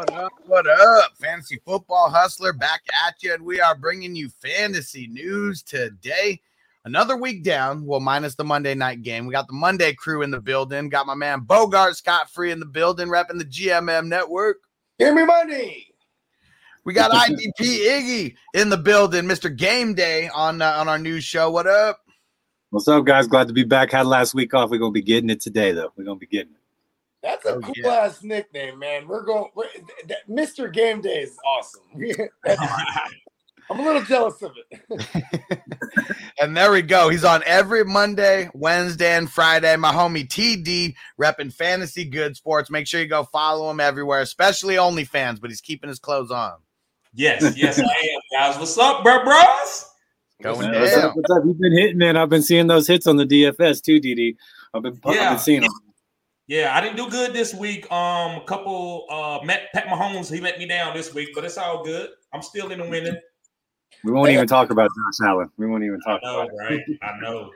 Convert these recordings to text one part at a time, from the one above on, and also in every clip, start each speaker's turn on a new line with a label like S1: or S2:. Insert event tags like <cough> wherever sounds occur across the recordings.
S1: What up? What up? Fantasy football hustler back at you, and we are bringing you fantasy news today. Another week down, well, minus the Monday night game. We got the Monday crew in the building. Got my man Bogart Scott Free in the building, repping the GMM network.
S2: Give me money.
S1: We got IDP Iggy in the building, Mr. Game Day on uh, on our news show. What up?
S3: What's up, guys? Glad to be back. Had last week off. We're gonna be getting it today, though. We're gonna be getting it.
S2: That's a
S1: Oh,
S2: cool
S1: yeah.
S2: ass nickname, man. We're going. We're, that, Mr. Game Day is awesome. <laughs> I'm a little jealous of it. <laughs>
S1: And there we go. He's on every Monday, Wednesday, and Friday. My homie TD repping Fantasy Good Sports. Make sure you go follow him everywhere, especially OnlyFans, but he's keeping his clothes on.
S4: Yes, yes, I am, guys. What's up, bro, bros?
S1: Going
S3: What's
S1: down.
S3: up? What's up? You've been hitting, man. I've been seeing those hits on the DFS too, DD. I've been, I've
S4: Yeah.
S3: been seeing them.
S4: Yeah, I didn't do good this week. Um, a couple uh Matt Pat Mahomes, he let me down this week, but it's all good. I'm still in the winning.
S3: We won't even talk about Josh Allen. We won't even
S4: I
S3: talk
S4: know,
S3: about it.
S4: right? I know.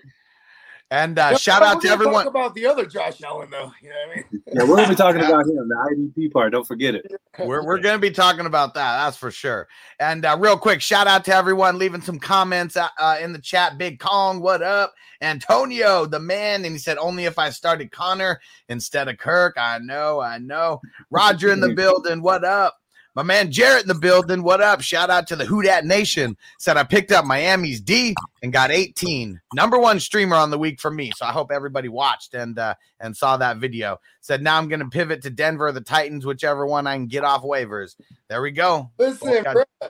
S1: And uh,
S2: No,
S1: shout out to everyone.
S2: Talk about the other Josh Allen, though. You know what I mean?
S3: Yeah, we're gonna be talking about him, the IDP part. Don't forget it.
S1: We're, we're going to be talking about that. That's for sure. And uh, real quick, shout out to everyone leaving some comments uh, uh, in the chat. Big Kong, what up? Antonio, the man. And he said, only if I started Connor instead of Kirk. I know, I know. Roger in the <laughs> building, what up? My man Jarrett in the building, what up? Shout out to the Who Dat Nation. Said I picked up Miami's D and got 18. Number one streamer on the week for me. So I hope everybody watched and uh, and saw that video said now I'm going to pivot to Denver the Titans, whichever one I can get off waivers. There we go.
S2: Listen,
S1: got-
S2: bro,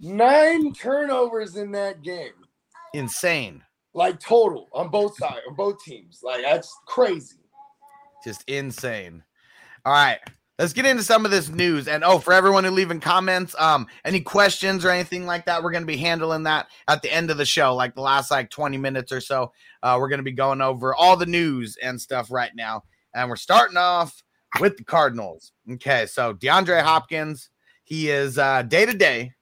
S2: nine turnovers in that game,
S1: Insane.
S2: like total on both sides, on both teams. Like that's crazy.
S1: Just insane. All right. Let's get into some of this news. And oh, for everyone who leaving comments, um, any questions or anything like that, we're gonna be handling that at the end of the show, like the last like 20 minutes or so. Uh, we're gonna be going over all the news and stuff right now. And we're starting off with the Cardinals. Okay, so DeAndre Hopkins, he is uh day to day.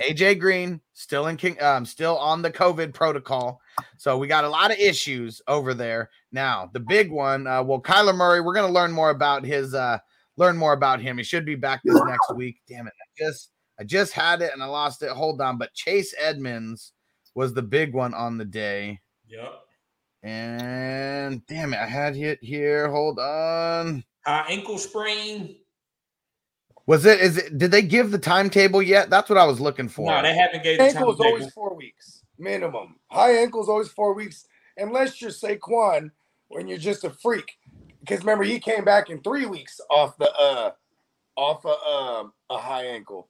S1: AJ Green still in King, um, still on the COVID protocol. So we got a lot of issues over there. Now, the big one, uh, well, Kyler Murray, we're gonna learn more about his uh learn more about him. He should be back this next <laughs> week. Damn it. I just I just had it and I lost it. Hold on, but Chase Edmonds was the big one on the day.
S4: Yep.
S1: And damn it, I had it here. Hold on.
S4: High ankle sprain.
S1: Was it is it did they give the timetable yet? That's what I was looking for.
S4: No, they haven't gave the
S2: Ankle is always four weeks minimum. High ankle is always four weeks, unless you're Saquon when you're just a freak. Because remember, he came back in three weeks off the uh off a um a high ankle.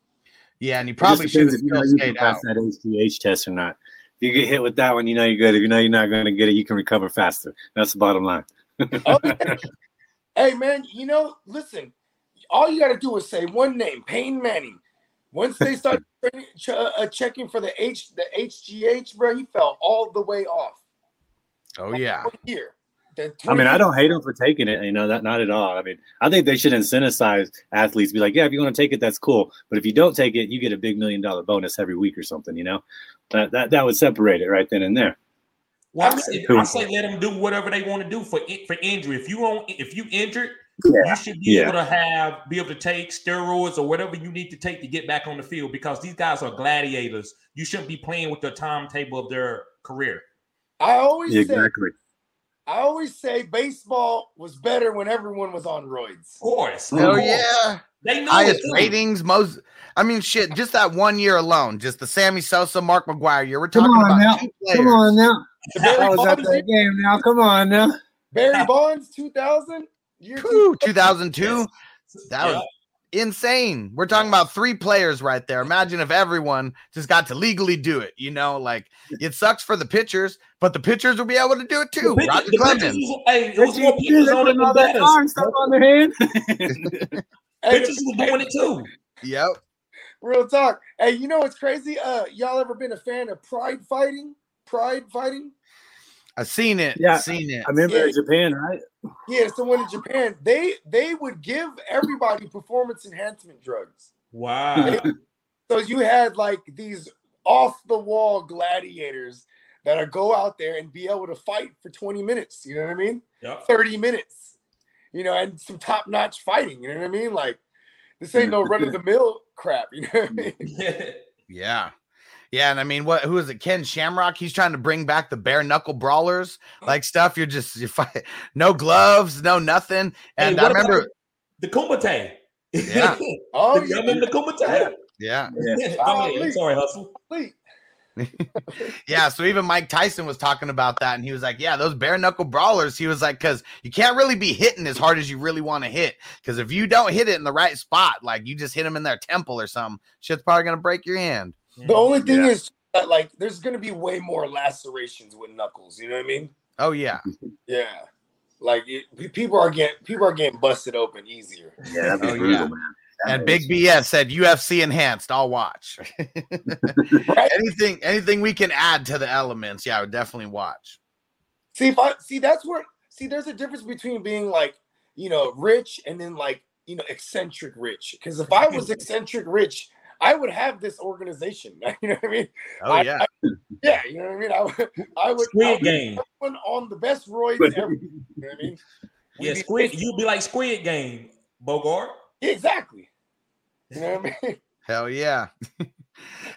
S1: yeah, and he probably should have
S3: depends you know
S1: still
S3: you
S1: stayed
S3: can
S1: out.
S3: pass that HGH test or not. If you get hit with that one, you know you're good. If you know you're not going to get it, you can recover faster. That's the bottom line.
S2: Oh, <laughs> yeah. hey man, you know, listen, all you got to do is say one name, Peyton Manning. Once they start <laughs> ch- uh, checking for the H, the HGH, bro, he fell all the way off.
S1: Oh yeah.
S2: One year.
S3: I mean, I don't hate them for taking it. You know, that not at all. I mean, I think they should incentivize athletes. Be like, yeah, if you want to take it, that's cool. But if you don't take it, you get a big million dollar bonus every week or something. You know, that that, that would separate it right then and there.
S4: Well, I say, I say let them do whatever they want to do for for injury. If you on if you injured, you should be
S3: Yeah.
S4: able to have be able to take steroids or whatever you need to take to get back on the field because these guys are gladiators. You shouldn't be playing with the timetable of their career.
S2: I always say,
S3: Exactly.
S2: I always say, baseball was better when everyone was on roids.
S4: Of course. of
S1: Hell
S4: course.
S1: yeah.
S4: They know
S1: highest ratings, most. I mean, shit. Just that one year alone, just the Sammy Sosa, Mark McGwire year. We're talking about
S3: now.
S1: two players.
S3: Come on now.
S2: Barry
S3: I was at
S2: Bonds,
S3: that game now. Come on now.
S2: Barry <laughs> Bonds, two thousand. Year
S1: Whew, <laughs> 2002. That
S4: Yeah.
S1: was insane. We're talking about three players right there. Imagine if everyone just got to legally do it. You know, like it sucks for the pitchers, but the pitchers will be able to do it too.
S4: The
S1: Roger
S4: the
S1: Clemens.
S4: was- hey, it more pitchers on it
S3: all
S4: than
S3: that
S4: batters.
S3: arm stuff on their hand. <laughs> <laughs>
S2: Hey,
S4: Pitchers was doing it too.
S1: Yep.
S2: Real talk. Hey, you know what's crazy? Uh, y'all ever been a fan of pride fighting? Pride fighting?
S1: I've seen it.
S3: Yeah.
S1: Seen it.
S3: I remember
S2: Yeah.
S3: in Japan, right?
S2: Yeah, someone in Japan. They they would give everybody performance enhancement drugs.
S4: Wow.
S2: So you had like these off the wall gladiators that are go out there and be able to fight for 20 minutes. You know what I mean?
S4: Yep.
S2: 30 minutes. You know, and some top notch fighting. You know what I mean? Like This ain't no <laughs> run of the mill crap. You know what I mean? <laughs>
S1: Yeah. Yeah, and I mean, what? Who is it? Ken Shamrock. He's trying to bring back the bare knuckle brawlers, oh. like stuff. You're just you fight, no gloves, no nothing. And
S4: Hey,
S1: I <laughs>
S4: oh,
S1: remember,
S4: the Kumite.
S1: Yeah.
S2: Oh,
S4: you remember the Kumite?
S1: yeah,
S4: Go ahead. <laughs> I'm sorry, hustle.
S2: Wait. <laughs>
S1: yeah. So even Mike Tyson was talking about that, and he was like, "Yeah, those bare knuckle brawlers." He was like, "Because you can't really be hitting as hard as you really want to hit. Because if you don't hit it in the right spot, like you just hit them in their temple or something, shit's probably gonna break your hand."
S2: The only thing
S3: Yeah.
S2: is that like there's gonna be way more lacerations with knuckles. You know what I mean?
S1: Oh yeah, <laughs>
S2: Yeah. Like it, people are getting people are getting busted open easier. <laughs>
S3: Yeah, that'd be
S1: Oh,
S3: brutal,
S1: yeah.
S3: man.
S1: and Big BS said UFC enhanced. I'll watch. <laughs>
S2: Right?
S1: anything, anything we can add to the elements, yeah, I would definitely watch.
S2: See if I see that's where see there's a difference between being like you know rich and then like you know eccentric rich. Because if I was eccentric rich, I would have this organization. <laughs> You know what I mean?
S1: Oh
S2: I-
S1: yeah,
S2: I- yeah, you know what I mean. I would, I would, I
S4: Squid
S2: would
S4: Game.
S2: put on the best roids ever. You know what I mean? <laughs> We'd
S4: Yeah,
S2: be-
S4: Squid. You'd be like Squid Game, Bogart.
S2: Exactly. You know what I <laughs> mean?
S1: hell yeah.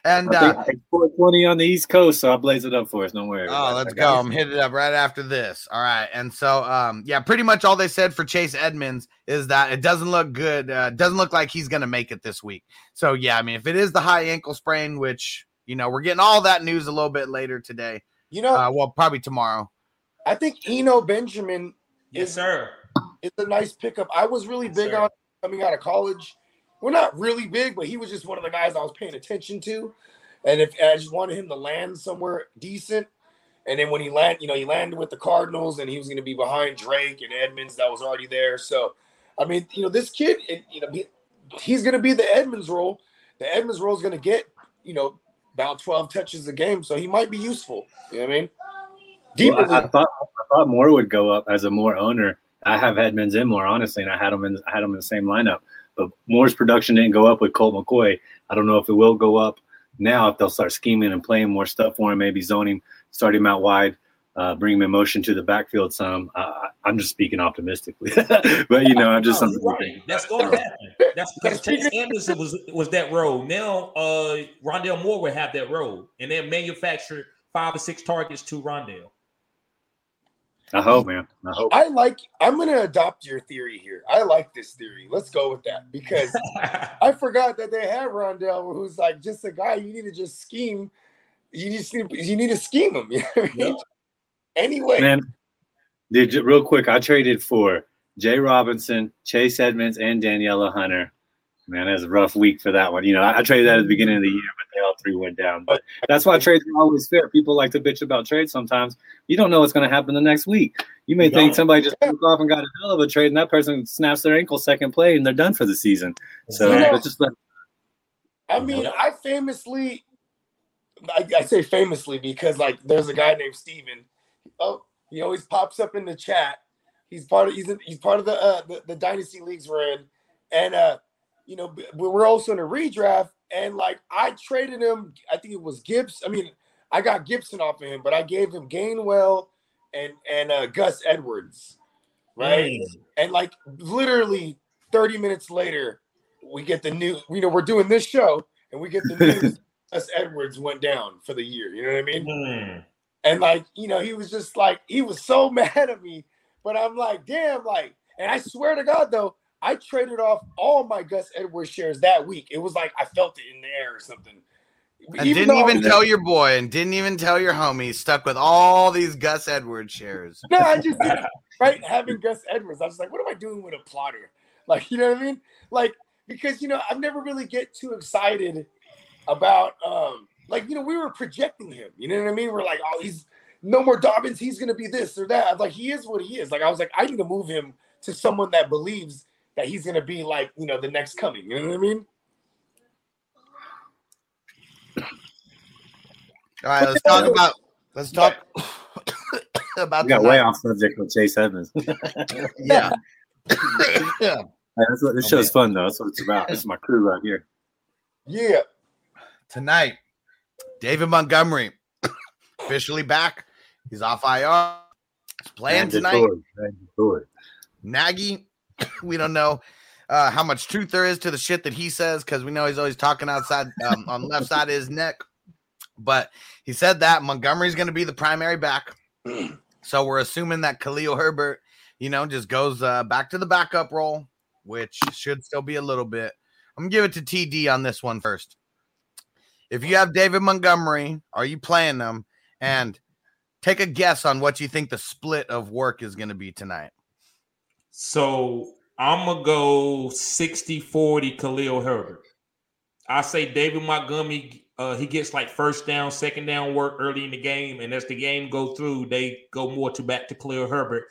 S1: And
S3: I
S1: uh,
S3: it's 420 on the East Coast, so I'll blaze it up for us. Don't worry.
S1: Oh, let's go.
S3: got
S1: I'm hitting it up right after this. All right. And so, um, yeah, pretty much all they said for Chase Edmonds is that it doesn't look good. Uh, doesn't look like he's going to make it this week. So, yeah, I mean, if it is the high ankle sprain, which, you know, we're getting all that news a little bit later today.
S2: You know,
S1: Uh, well, probably tomorrow.
S2: I think Eno Benjamin
S4: Yes, sir.
S2: It's a nice pickup. I was really
S4: Yes,
S2: big
S4: sir.
S2: on coming out of college. We're not really big, but he was just one of the guys I was paying attention to. And if I just wanted him to land somewhere decent. And then when he landed, you know, he landed with the Cardinals and he was going to be behind Drake and Edmonds that was already there. So, I mean, you know, this kid, it, you know, he's going to be the Edmonds role. The Edmonds role is going to get, you know, about 12 touches a game. So he might be useful. You know what I mean? Deeper
S3: Well, I, I thought I thought Moore would go up as a more owner. I have Edmonds in Moore, honestly, and I had him in I had him in the same lineup. But Moore's production didn't go up with Colt McCoy. I don't know if it will go up now if they'll start scheming and playing more stuff for him, maybe zoning, start him out wide, uh, bring him in motion to the backfield some. Uh, I'm just speaking optimistically, <laughs> but you know, I'm just
S4: No,
S3: something.
S4: you're right. That's going to happen. That's <laughs> because Chase Anderson was was that role. Now, uh, Rondale Moore will have that role, and then manufacture five or six targets to Rondale.
S3: I hope, man. I hope.
S2: I like. I'm going to adopt your theory here. I like this theory. Let's go with that because <laughs> I forgot that they have Rondale, who's like just a guy. You need to just scheme. You just need, you need to scheme him. <laughs> You know what I mean?
S4: Yep.
S2: Anyway,
S3: Man, dude, ju- real quick, I traded for Jay Robinson, Chase Edmonds, and Danielle Hunter. Man, that's a rough week for that one. You know, I, I traded that at the beginning of the year, but they all three went down. But that's why trades are always fair. People like to bitch about trades sometimes. You don't know what's going to happen the next week. You may
S4: You
S3: think somebody just took off and got a hell of a trade, and that person snaps their ankle second play, and they're done for the season. So
S2: You know-
S3: just let
S2: I mean, I famously, I, I say famously because like there's a guy named Steven. Oh, he always pops up in the chat. He's part of he's in, he's part of the, uh, the the dynasty leagues we're in, and uh, you know we're also in a redraft. And like I traded him, I think it was Gibbs. I mean, I got Gibson off of him, but I gave him Gainwell and and uh, Gus Edwards, right?
S4: Mm.
S2: And like literally 30 minutes later, we get the new, you know, we're doing this show and we get the news <laughs> Gus Edwards went down for the year. You know what I mean?
S4: Mm.
S2: And like, you know, he was just like, he was so <laughs> mad at me. But I'm like, damn, like, and I swear to God though, I traded off all my Gus Edwards shares that week. It was like I felt it in the air or something.
S1: And didn't even tell your boy and didn't even tell your homie stuck with all these Gus Edwards shares.
S2: No, I just didn't, right having Gus Edwards. I was like, what am I doing with a plotter? Like, you know what I mean? Like, because you know, I never really get too excited about um, like, you know, we were projecting him. You know what I mean? We're like, oh, he's no more Dobbins, he's gonna be this or that. Like, he is what he is. Like, I was like, I need to move him to someone that believes that he's gonna be like, you know, the next coming. You know what I mean?
S1: All right, let's talk about let's talk <coughs> about
S3: we got way off subject with Chase Evans. <laughs>
S1: Yeah. <laughs> yeah.
S3: That's what this
S1: Oh,
S3: show's fun though. That's what it's about. It's my crew right here.
S2: Yeah.
S1: Tonight, David Montgomery <coughs> officially back. He's off IR. He's playing tonight.
S3: Mandatory. Mandatory.
S1: Nagy, <laughs> we don't know. uh, how much truth there is to the shit that he says because we know he's always talking outside um, on the left side of his neck. But he said that Montgomery's going to be the primary back. <clears throat> So we're assuming that Khalil Herbert, you know, just goes uh, back to the backup role, which should still be a little bit. I'm gonna give it to TD on this one first. If you have David Montgomery, are you playing them? And take a guess on what you think the split of work is going to be tonight.
S4: So I'm gonna go 60-40 Khalil Herbert. I say David Montgomery uh, he gets like first down, second down work early in the game, and as the game go through, they go more to back to Khalil Herbert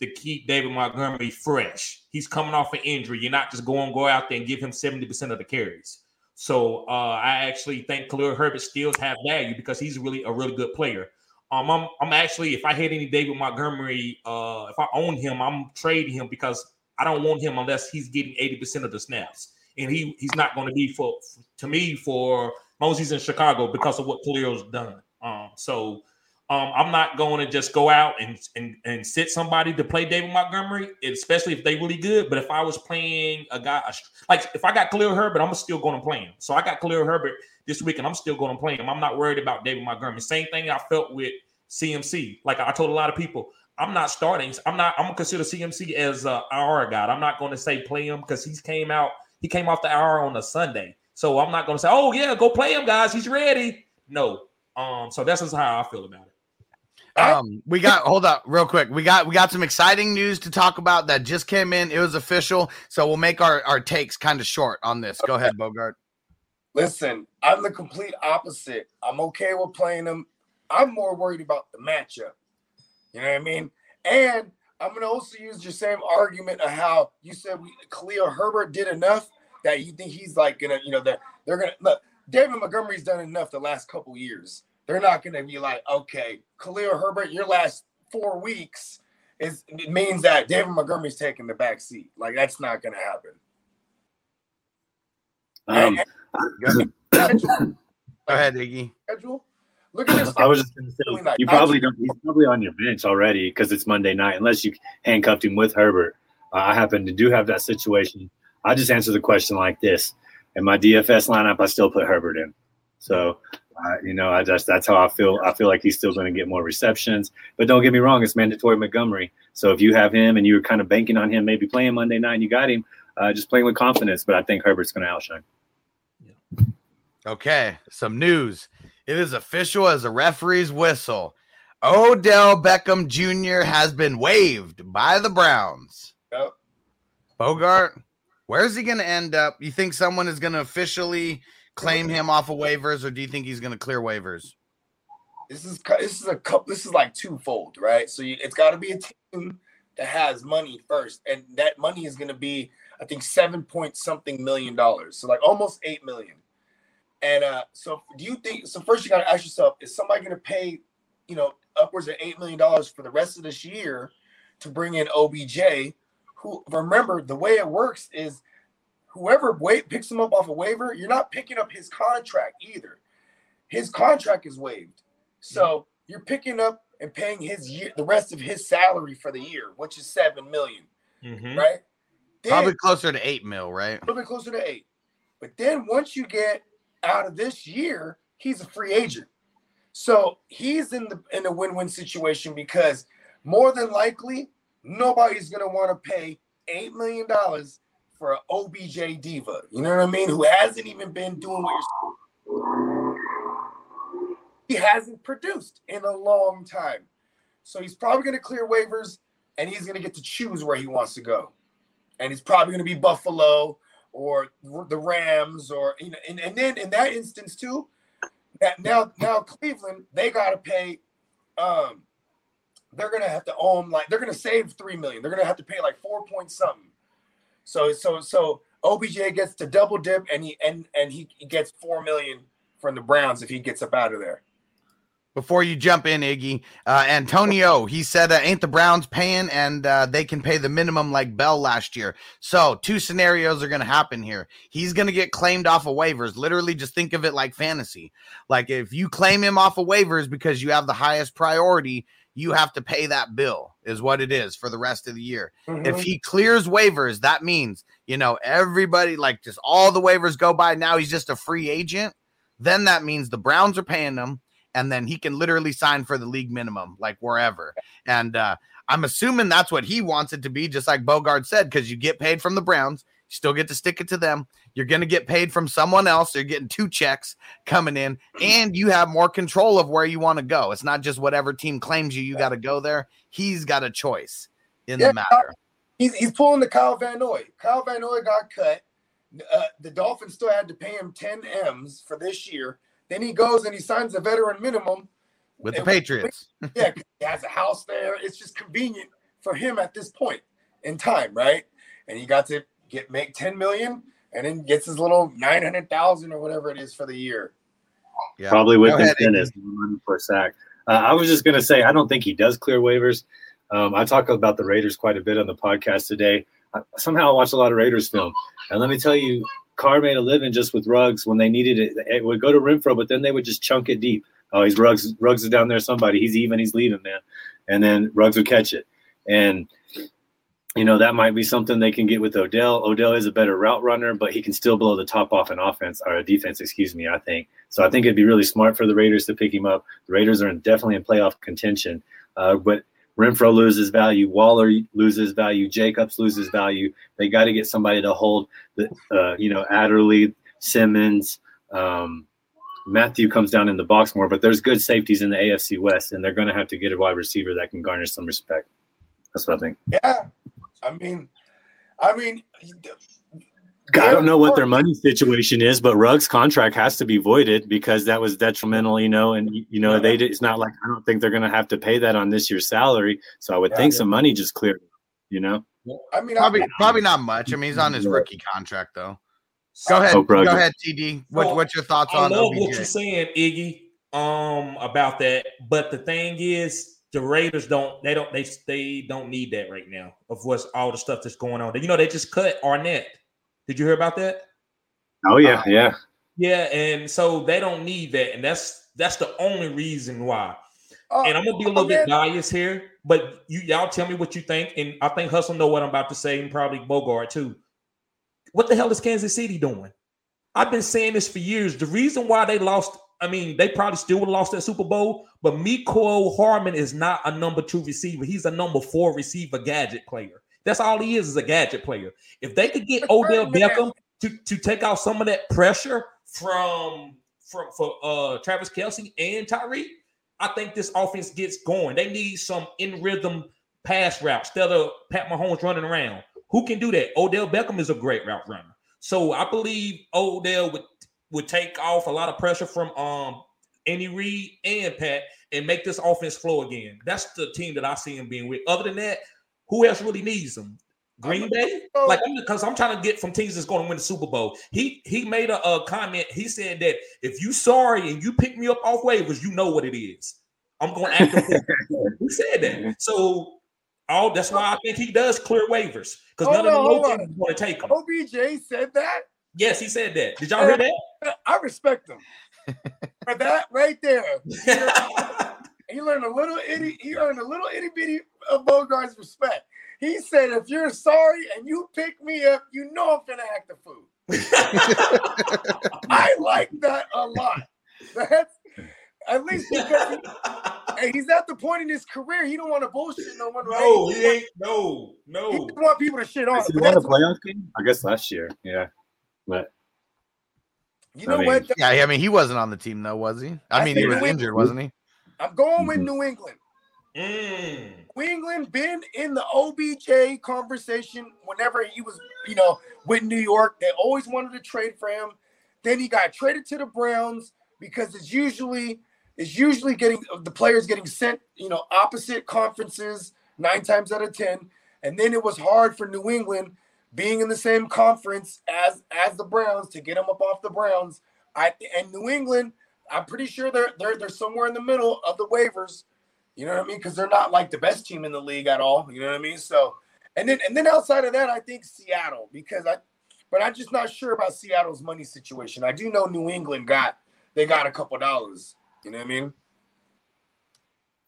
S4: to keep David Montgomery fresh. He's coming off an injury. You're not just going go out there and give him 70% of the carries. So uh, I actually think Khalil Herbert still have value because he's really a really good player. Um, I'm, I'm actually, if I had any David Montgomery, uh, if I own him, I'm trading him because I don't want him unless he's getting 80% of the snaps. And he he's not going to be for, to me for Mosey's in Chicago because of what Khalil's done. Um, so um, I'm not going to just go out and, and and sit somebody to play David Montgomery, especially if they really good. But if I was playing a guy like if I got Khalil Herbert, I'm still going to play him. So I got Khalil Herbert this week, and I'm still going to play him. I'm not worried about David Montgomery. Same thing I felt with CMC. Like I told a lot of people, I'm not starting. I'm not. I'm gonna consider CMC as a IR guy. I'm not going to say play him because he's came out. He came off the IR on a Sunday. So I'm not going to say, "Oh yeah, go play him, guys. He's ready." No. Um. So that's just how I feel about it.
S1: Um, we got hold up real quick. We got we got some exciting news to talk about that just came in. It was official, so we'll make our our takes kind of short on this. Go ahead, Bogart.
S2: Listen, I'm the complete opposite. I'm okay with playing them. I'm more worried about the matchup. You know what I mean? And I'm gonna also use your same argument of how you said we Khalil Herbert did enough that you think he's like gonna, you know, that they're, they're gonna look. David Montgomery's done enough the last couple years. They're not gonna be like, okay, Khalil Herbert, your last four weeks is it means that David Montgomery's taking the back seat. Like that's not gonna happen.
S3: Um, <coughs>
S1: Go ahead, Iggy.
S2: Schedule. Look at this.
S3: I was just going to say,
S2: Like,
S3: you probably don't. He's probably on your bench already because it's Monday night, unless you handcuffed him with Herbert. Uh, I happen to do have that situation. I just answer the question like this: In my DFS lineup, I still put Herbert in. So, uh, you know, I just that's how I feel. I feel like he's still going to get more receptions. But don't get me wrong, it's mandatory Montgomery. So if you have him and you're kind of banking on him, maybe playing Monday night, and you got him, uh, just playing with confidence. But I think Herbert's going to outshine.
S1: Okay, some news. It is official as a referee's whistle. Odell Beckham Jr. has been waived by the Browns.
S2: Yep.
S1: Bogart, where's he going to end up? You think someone is going to officially claim him off of waivers, or do you think he's going to clear waivers?
S2: This is this is a couple. This is like twofold, right? So you, it's got to be a team that has money first, and that money is going to be, I think, seven point something million dollars. So like almost eight million. And uh, so, do you think? So first, you got to ask yourself: Is somebody going to pay, you know, upwards of eight million dollars for the rest of this year to bring in OBJ? Who remember the way it works is whoever wait picks him up off a waiver, you're not picking up his contract either. His contract is waived, so you're picking up and paying his year, the rest of his salary for the year, which is seven million,
S4: Mhm.
S2: right? Then-
S1: Probably closer to eight mil, right?
S2: a little bit closer to eight. But then once you get out of this year, he's a free agent. So he's in the in a win-win situation because more than likely nobody's gonna want to pay eight million dollars for an OBJ diva. You know what I mean? Who hasn't even been doing what you're he hasn't produced in a long time. So he's probably gonna clear waivers and he's gonna get to choose where he wants to go. And it's probably gonna be Buffalo or the Rams, or you know, and, and then in that instance too, that now now Cleveland they gotta pay, um, they're gonna have to own like they're gonna save three million. They're gonna have to pay like four point something. So so so OBJ gets to double dip, and he and and he, he gets four million from the Browns if he gets up out of there.
S1: Before you jump in, Iggy, uh, Antonio, he said, uh, "Ain't the Browns paying, and uh, they can pay the minimum like Bell last year." So, two scenarios are going to happen here. He's going to get claimed off of waivers. Literally, just think of it like fantasy. Like if you claim him off of waivers because you have the highest priority, you have to pay that bill, is what it is for the rest of the year.
S2: Mhm.
S1: If he clears waivers, that means, you know, everybody, like just all the waivers go by. Now he's just a free agent. Then that means the Browns are paying him, and then he can literally sign for the league minimum, like wherever. And uh, I'm assuming that's what he wants it to be, just like Bogart said, because you get paid from the Browns, you still get to stick it to them. You're going to get paid from someone else. You're getting two checks coming in, and you have more control of where you want to go. It's not just whatever team claims you, you got to go there. He's got a choice in
S2: Yeah,
S1: the matter.
S2: He's, he's pulling the Kyle Van Noy. Kyle Van Noy got cut. Uh, the Dolphins still had to pay him 10 M's for this year. Then he goes and he signs a veteran minimum.
S1: with the Patriots. <laughs>
S2: yeah, he has a house there. It's just convenient for him at this point in time, right? And he got to get make 10 million and then gets his little 900,000 or whatever it is for the year.
S1: Yeah.
S3: Probably with
S1: Go ahead,
S3: for a sack. Uh, I was just gonna say I don't think he does clear waivers. Um, I talk about the Raiders quite a bit on the podcast today. I, somehow I watch a lot of Raiders film, and let me tell you, Carr made a living just with Ruggs when they needed it. It would go to Renfrow, but then they would just chunk it deep. Oh, he's Ruggs. Ruggs is down there. Somebody. He's even. He's leaving, man. And then Ruggs would catch it, and you know that might be something they can get with Odell. Odell is a better route runner, but he can still blow the top off an offense or a defense. Excuse me. I think so. I think it'd be really smart for the Raiders to pick him up. The Raiders are in, definitely in playoff contention, uh, but Renfrow loses value. Waller loses value. Jacobs loses value. They got to get somebody to hold the, uh, you know, Adderley, Simmons. Um, Mathieu comes down in the box more, but there's good safeties in the AFC West, and they're going to have to get a wide receiver that can garner some respect. That's what I think.
S2: Yeah. I mean, I mean,
S3: I don't know what their money situation is, but Ruggs' contract has to be voided because that was detrimental, you know. And you know, they did, it's not like I don't think they're going to have to pay that on this year's salary. So I would
S2: Yeah.
S3: think some money just cleared, you know.
S2: I mean,
S1: Probably,
S2: I,
S1: probably not much. I mean, he's on his rookie contract though. Go ahead,
S3: Hope
S1: go ahead, TD. What,
S4: So,
S1: what's your thoughts
S4: I
S1: on
S4: love what you're saying, Iggy, um, about that. But the thing is, the Raiders don't they don't they they don't need that right now of what's all the stuff that's going on. You know, they just cut Arnette. Did you hear about that?
S3: Oh yeah, yeah.
S4: Yeah, and so they don't need that, and that's that's the only reason why.
S2: uh,
S4: And I'm gonna be a
S2: oh,
S4: little bit biased here, but you y'all tell me what you think, and I think Hustle know what I'm about to say, and probably Bogart too. What the hell is Kansas City doing? I've been saying this for years. The reason why they lost, I mean, they probably still would have lost that Super Bowl, but Mecole Hardman is not a number two receiver. He's a number four receiver gadget player. That's all he is, is a gadget player. If they could get Odell Beckham to, to take out some of that pressure from from for uh Travis Kelce and Tyreek, I think this offense gets going. They need some in rhythm pass routes instead of Pat Mahomes running around. Who can do that? Odell Beckham is a great route runner. So I believe Odell would would take off a lot of pressure from um Andy Reid and Pat and make this offense flow again. That's the team that I see him being with. Other than that, who else really needs them? Green Bay? Like because I'm trying to get from teams that's going to win the Super Bowl. He he made a, a comment. He said that if you sorry and you pick me up off waivers, you know what it is. I'm going to act. <laughs> he said that. So all that's why I think he does clear waivers because none of the low teams want to take him.
S2: OBJ said that.
S4: Yes, he said that. Did y'all hear that?
S2: I respect him for that right there. He learned a little <laughs> itty. He earned a little itty bitty of Bogart's respect. He said, "If you're sorry and you pick me up, you know I'm gonna act the fool." <laughs> I like that a lot. That's at least because he, he's at the point in his career he don't want to bullshit no one, right?
S4: no, he ain't. No, no.
S2: just want people to shit on. Him.
S3: he
S2: But
S3: won a playoff game? I guess last year. Yeah, but
S2: you know
S3: I mean-
S2: what?
S1: Yeah, I mean, he wasn't on the team though, was he? I
S2: I
S1: mean, he was
S2: we-
S1: injured, wasn't he?
S2: I'm going with
S3: Mhm.
S2: New England.
S4: Mm.
S2: New England been in the OBJ conversation whenever he was, you know, with New York. They always wanted to trade for him. Then he got traded to the Browns because it's usually it's usually getting the players getting sent, you know, opposite conferences nine times out of ten. And then it was hard for New England being in the same conference as as the Browns to get them up off the Browns. I and New England, I'm pretty sure they're they're they're somewhere in the middle of the waivers. You know what I mean? Because they're not like the best team in the league at all. You know what I mean? So, and then and then outside of that, I think Seattle because I, but I'm just not sure about Seattle's money situation. I do know New England got they got a couple dollars. You know what I mean?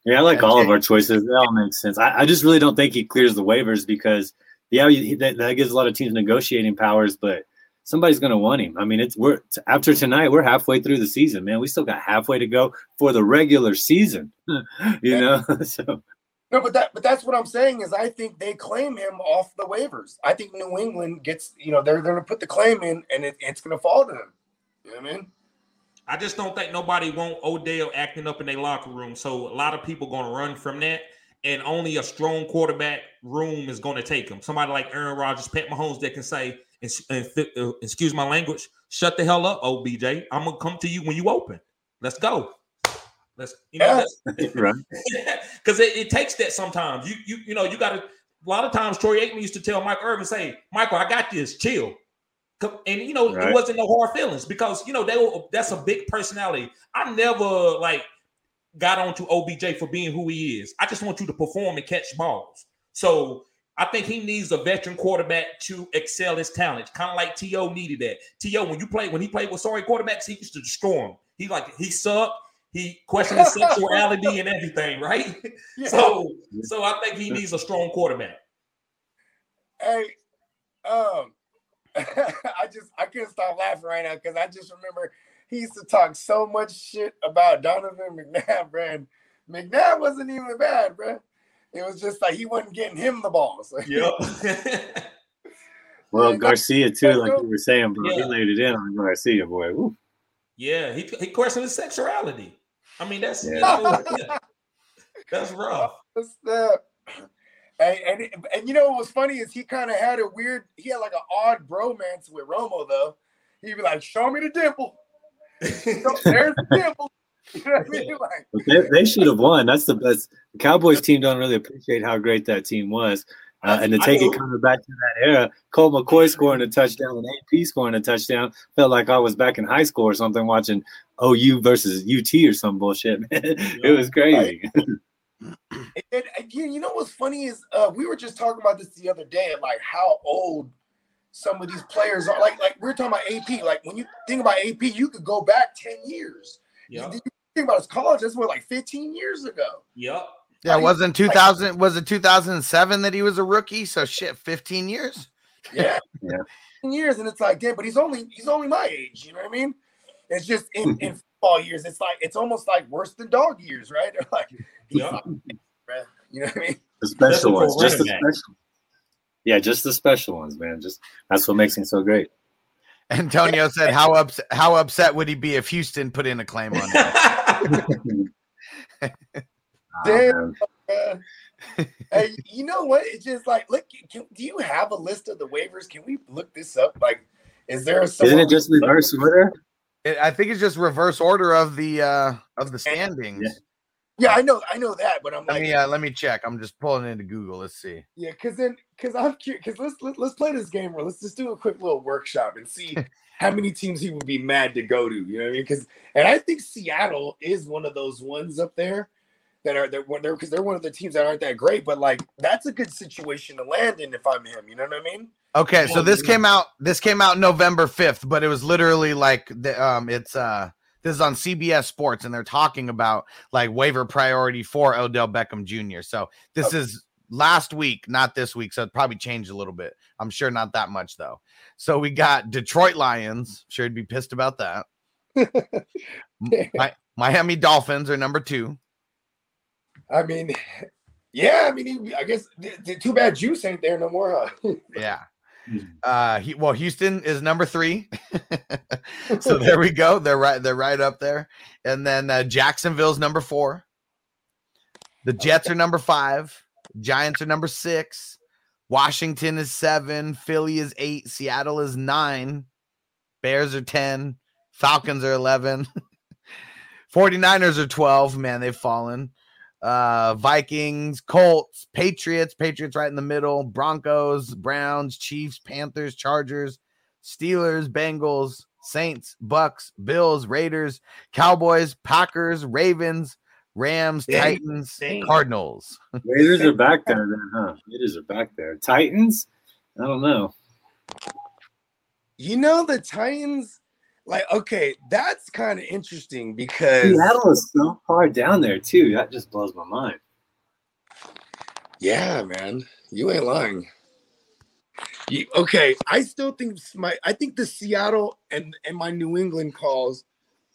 S3: Yeah, I like all of our choices. They all make sense. I, I just really don't think he clears the waivers because, yeah, you, that, that gives a lot of teams negotiating powers, but somebody's going to want him. I mean, it's we're after tonight, we're halfway through the season, man. We still got halfway to go for the regular season, <laughs> you know. <laughs> so
S2: No, but that but that's what I'm saying is I think they claim him off the waivers. I think New England gets you know they're going to put the claim in and it, it's going to fall to them. You know what I mean?
S4: I just don't think nobody want Odell acting up in their locker room. So a lot of people going to run from that, and only a strong quarterback room is going to take him. Somebody like Aaron Rodgers, Pat Mahomes, that can say, "Ex- uh, uh, "Excuse my language, shut the hell up, OBJ. I'm gonna come to you when you open. Let's go. Let's you know."
S2: Yeah. <laughs>
S3: right. <laughs>
S4: because it, it takes that sometimes. You you you know you got to. A lot of times, Troy Aikman used to tell Mike Irvin, "Say, Michael, I got this. Chill." And you know
S3: Right.
S4: it wasn't no hard feelings because you know they were. That's a big personality. I never like got onto OBJ for being who he is. I just want you to perform and catch balls. So I think he needs a veteran quarterback to excel his talent, kind of like T.O. needed that. T.O. when you play when he played with sorry quarterbacks, he used to destroy him. He like he sucked. He questioned his <laughs> sexuality and everything, right?
S2: Yeah.
S4: So, so I think he needs a strong quarterback.
S2: Hey, um, <laughs> I just I couldn't stop laughing right now because I just remember he used to talk so much shit about Donovan McNabb, <laughs> man. McNabb wasn't even bad, bro. It was just like he wasn't getting him the balls. <laughs>
S4: Yep. <laughs>
S3: Well, Garcia too, like you were saying, bro.
S4: Yeah.
S3: He laid it in on Garcia, boy. Woo.
S4: yeah, he he questioned his sexuality. I mean, that's
S3: Yeah.
S4: yeah. that's rough.
S2: What's that? And, and and you know what was funny is he kind of had a weird, he had like an odd bromance with Romo though. He'd be like, "Show me the dimple." So, There's the dimple. <laughs> You know I mean? Like,
S3: they, they should have won. That's the best. The Cowboys team don't really appreciate how great that team was. Uh, and to take it coming back to that era, Colt McCoy scoring a touchdown and AP scoring a touchdown felt like I was back in high school or something watching OU versus UT or some bullshit, <laughs> man. It was crazy.
S2: and, and, you you know what's funny is uh, we were just talking about this the other day, like how old some of these players are. Like like we're talking about AP. Like when you think about AP, you could go back ten years.
S4: Yeah.
S2: You think about his college. That's what like fifteen years ago.
S4: Yep.
S1: Yeah,
S2: Right.
S1: wasn't 2000 was it 2007 that he was a rookie? So shit, 15 years.
S2: Yeah. <laughs>
S3: Yeah.
S2: 15 years, and it's like, damn, but he's only he's only my age. You know what I mean? It's just in, <laughs> in football years, it's like it's almost like worse than dog years, right? They're <laughs> like, yeah.
S4: Yep.
S2: like, you know what I mean?
S3: The special ones, just the special. Yeah, just the special ones, man. Just that's what makes him so great.
S1: Antonio said, "How upset? How upset would he be if Houston put in a claim on him?" <laughs>
S2: Damn.
S3: man.
S2: Hey, you know what? It's just like, look, can, do you have a list of the waivers? Can we look this up? Like, is there some?
S3: Isn't it just reverse order?
S1: It- I think it's just reverse order of the uh of the standings.
S3: Yeah.
S2: Yeah, I know, I know that, but I'm
S1: Let
S2: like,
S1: me uh, let me check. I'm just pulling into Google. Let's see.
S2: yeah, because then, because I'm curious, because let's let, let's play this game. Where let's just do a quick little workshop and see <laughs> how many teams he would be mad to go to. You know what I mean? Because and I think Seattle is one of those ones up there that are they're they're because they're one of the teams that aren't that great, but like that's a good situation to land in if I'm him. You know what I mean?
S1: Okay, so this came out this came out November 5th, but it was literally like the um it's uh this is on CBS Sports and they're talking about like waiver priority for Odell Beckham Jr. So this
S2: Okay.
S1: is last week, not this week, so it probably changed a little bit. I'm sure not that much though. So we got Detroit Lions, sure he'd be pissed about that. <laughs> M- Mi- Miami Dolphins are number 2.
S2: I mean, <laughs> yeah, I mean, I guess th- th- too bad Juice ain't there no more. Huh? <laughs>
S1: Yeah.
S3: Mhm.
S1: Uh he well Houston is number 3. <laughs> so there we go. They're right they're right up there. And then uh, Jacksonville's number 4. The Jets are number 5. Giants are number 6. Washington is 7, Philly is 8, Seattle is 9. Bears are 10, Falcons are 11. <laughs> 49ers are 12. Man, they've fallen. Uh Vikings, Colts, Patriots, Patriots right in the middle, Broncos, Browns, Chiefs, Panthers, Chargers, Steelers, Bengals, Saints, Bucks, Bills, Raiders, Cowboys, Packers, Ravens, Rams,
S2: Dang,
S1: Titans,
S2: dang.
S1: Cardinals. <laughs>
S3: Raiders are back <laughs> there, then, huh? Raiders are back there. Titans? I don't know.
S2: You know the Titans. Like okay, that's kind of interesting because
S3: Seattle is so far down there too. That just blows my mind.
S2: yeah, man, you ain't lying. You, okay, I still think my I think the Seattle and and my New England calls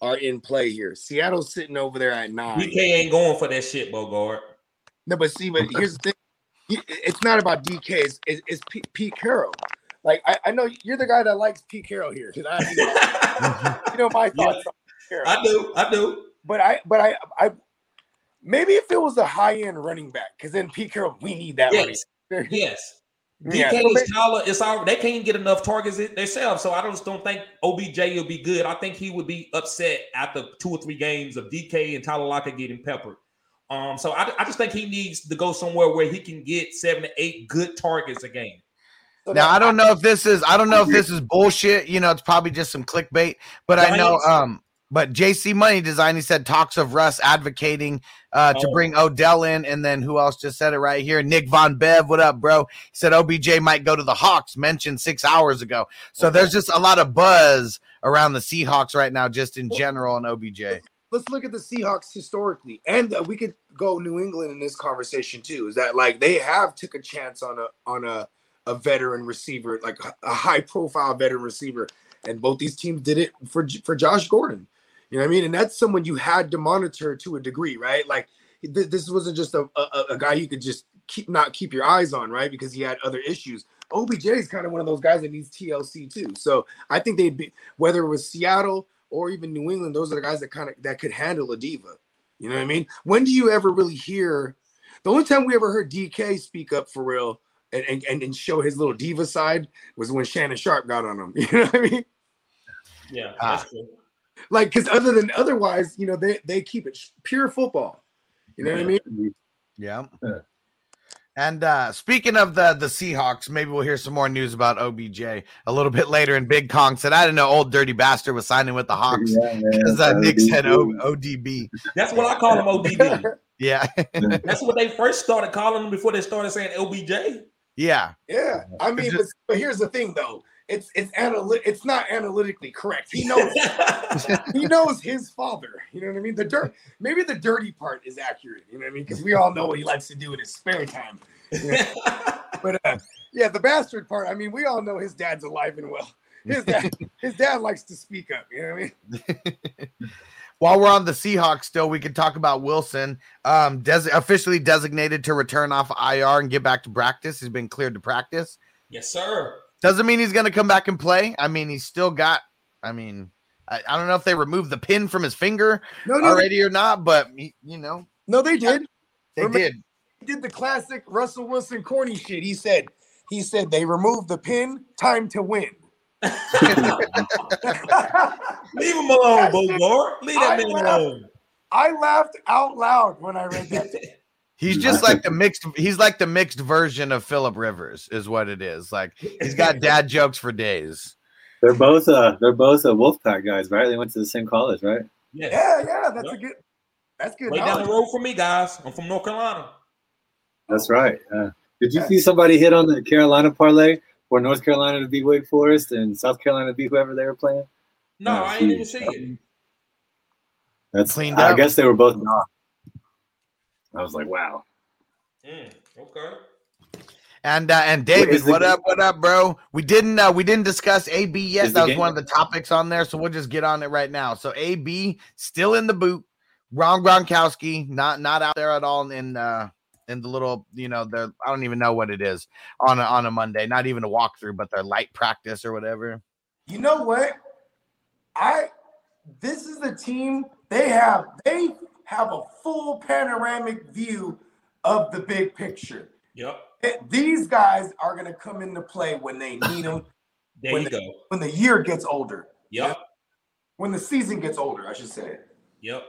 S2: are in play here. Seattle's sitting over there at nine.
S4: DK ain't going for that shit, Bogart.
S2: No, but see, but <laughs> here's the thing. It's not about DK. It's, it's, it's Pete, Pete Carroll. Like I, I know you're the guy that likes Pete Carroll here. 'cause I, you, know, <laughs> you know my thoughts on Pete Carroll.
S4: I do, I do.
S2: But I, but I, I, maybe if it was a high end running back, because then Pete Carroll, we need that
S4: Yes,
S2: money.
S4: yes. <laughs>
S2: Yeah,
S4: DK
S2: so
S4: is
S2: maybe-
S4: taller. It's all they can't get enough targets themselves. So I don't just don't think OBJ will be good. I think he would be upset after two or three games of DK and Tyler Lockett getting peppered. Um, so I, I just think he needs to go somewhere where he can get seven to eight good targets a game.
S2: So
S1: Now I don't know if this is I don't know if this is bullshit. You know, it's probably just some clickbait. But I know um but JC Money Design, he said talks of Russ advocating uh to
S4: Oh.
S1: bring Odell in, and then who else just said it right here? Nick Von Bev, what up, bro? He said OBJ might go to the Hawks, mentioned six hours ago. So
S4: Okay.
S1: there's just a lot of buzz around the Seahawks right now, just in general and OBJ.
S2: let's look at the Seahawks historically, and uh, we could go New England in this conversation too. Is that like they have took a chance on a on a a veteran receiver, like a high profile veteran receiver, and both these teams did it for for Josh Gordon. You know what I mean? And that's someone you had to monitor to a degree, right? Like th- this wasn't just a, a a guy you could just keep not keep your eyes on, right? Because he had other issues. OBJ is kind of one of those guys that needs TLC too. So I think they'd be whether it was Seattle or even New England, those are the guys that kind of that could handle a diva. You know what I mean? When do you ever really hear? The only time we ever heard DK speak up for real and and, and, and show his little diva side was when Shannon Sharpe got on him. <laughs> You know what I mean?
S4: Yeah,
S1: Ah.
S4: that's true.
S2: Like, because other than otherwise, you know, they they keep it pure football. You know what I mean?
S1: Yeah.
S3: Yeah.
S1: And uh, speaking of the the Seahawks, maybe we'll hear some more news about OBJ a little bit later. And Big Kong said, "I didn't know old dirty bastard was signing with the Hawks
S3: Yeah, <laughs>
S1: because uh,
S3: That would
S1: Nick said o- ODB."
S4: That's what I call him ODB. <laughs>
S1: Yeah,
S4: That's what they first started calling him before they started saying LBJ.
S1: Yeah,
S2: Yeah. I mean, but, but here's the thing though. It's it's analy- it's not analytically correct. He knows <laughs> he knows his father. You know what I mean? The dirt, maybe the dirty part is accurate. You know what I mean? Because we all know what he likes to do in his spare time. <laughs> But uh, yeah, the bastard part. I mean, we all know his dad's alive and well. His dad, his dad likes to speak up. You know what I mean? <laughs>
S1: While we're on the Seahawks, still, we could talk about Wilson, um, des- officially designated to return off IR and get back to practice. He's been cleared to practice.
S4: yes, sir.
S1: Doesn't mean he's going to come back and play. I mean, he's still got. I mean, I, I don't know if they removed the pin from his finger
S2: No, no, they,
S1: already or not, but he- you know
S2: no, they did.
S1: they
S2: Remember-
S1: did.
S2: He did the classic Russell Wilson corny shit. He said, he said they removed the pin. Time to win. <laughs>
S4: Leave him alone, Bogart. Leave that
S2: I
S4: man
S2: laughed.
S4: alone.
S2: I laughed out loud when I read that. <laughs>
S1: He's just like the mixed. He's like the mixed version of Philip Rivers, is what it is. Like he's got <laughs> dad jokes for days.
S3: They're both uh they're both uh, Wolfpack guys, right? They went to the same college, right?
S4: Yes.
S2: Yeah, yeah, that's a good. That's good.
S4: Way down the road for me, guys. I'm from North Carolina.
S3: That's right. Uh, did you see somebody hit on the Carolina parlay for North Carolina to beat Wake Forest and South Carolina to beat whoever they were playing?
S4: No,
S3: Oh,
S4: I ain't even see it.
S3: That's
S1: Cleaned
S3: I
S1: up.
S3: guess they were both not. I was like, wow.
S4: Mm, okay.
S1: And uh, and David,
S3: is
S1: what up? What up, bro? We didn't uh, we didn't discuss AB yet.
S3: Is
S1: That was
S3: game
S1: one of the topics on there, so we'll just get on it right now. So AB still in the boot. Rob Gronkowski not not out there at all in uh in the little you know the I don't even know what it is on a, on a Monday. Not even a walkthrough, but their light practice or whatever.
S2: You know what? I this is the team they have they have a full panoramic view of the big picture.
S4: Yep.
S2: It- these guys are going to come into play when they need them <laughs>
S4: There
S2: When
S4: you
S2: the-
S4: go.
S2: when the year gets older.
S4: Yep.
S2: When the season gets older, I should say.
S4: Yep.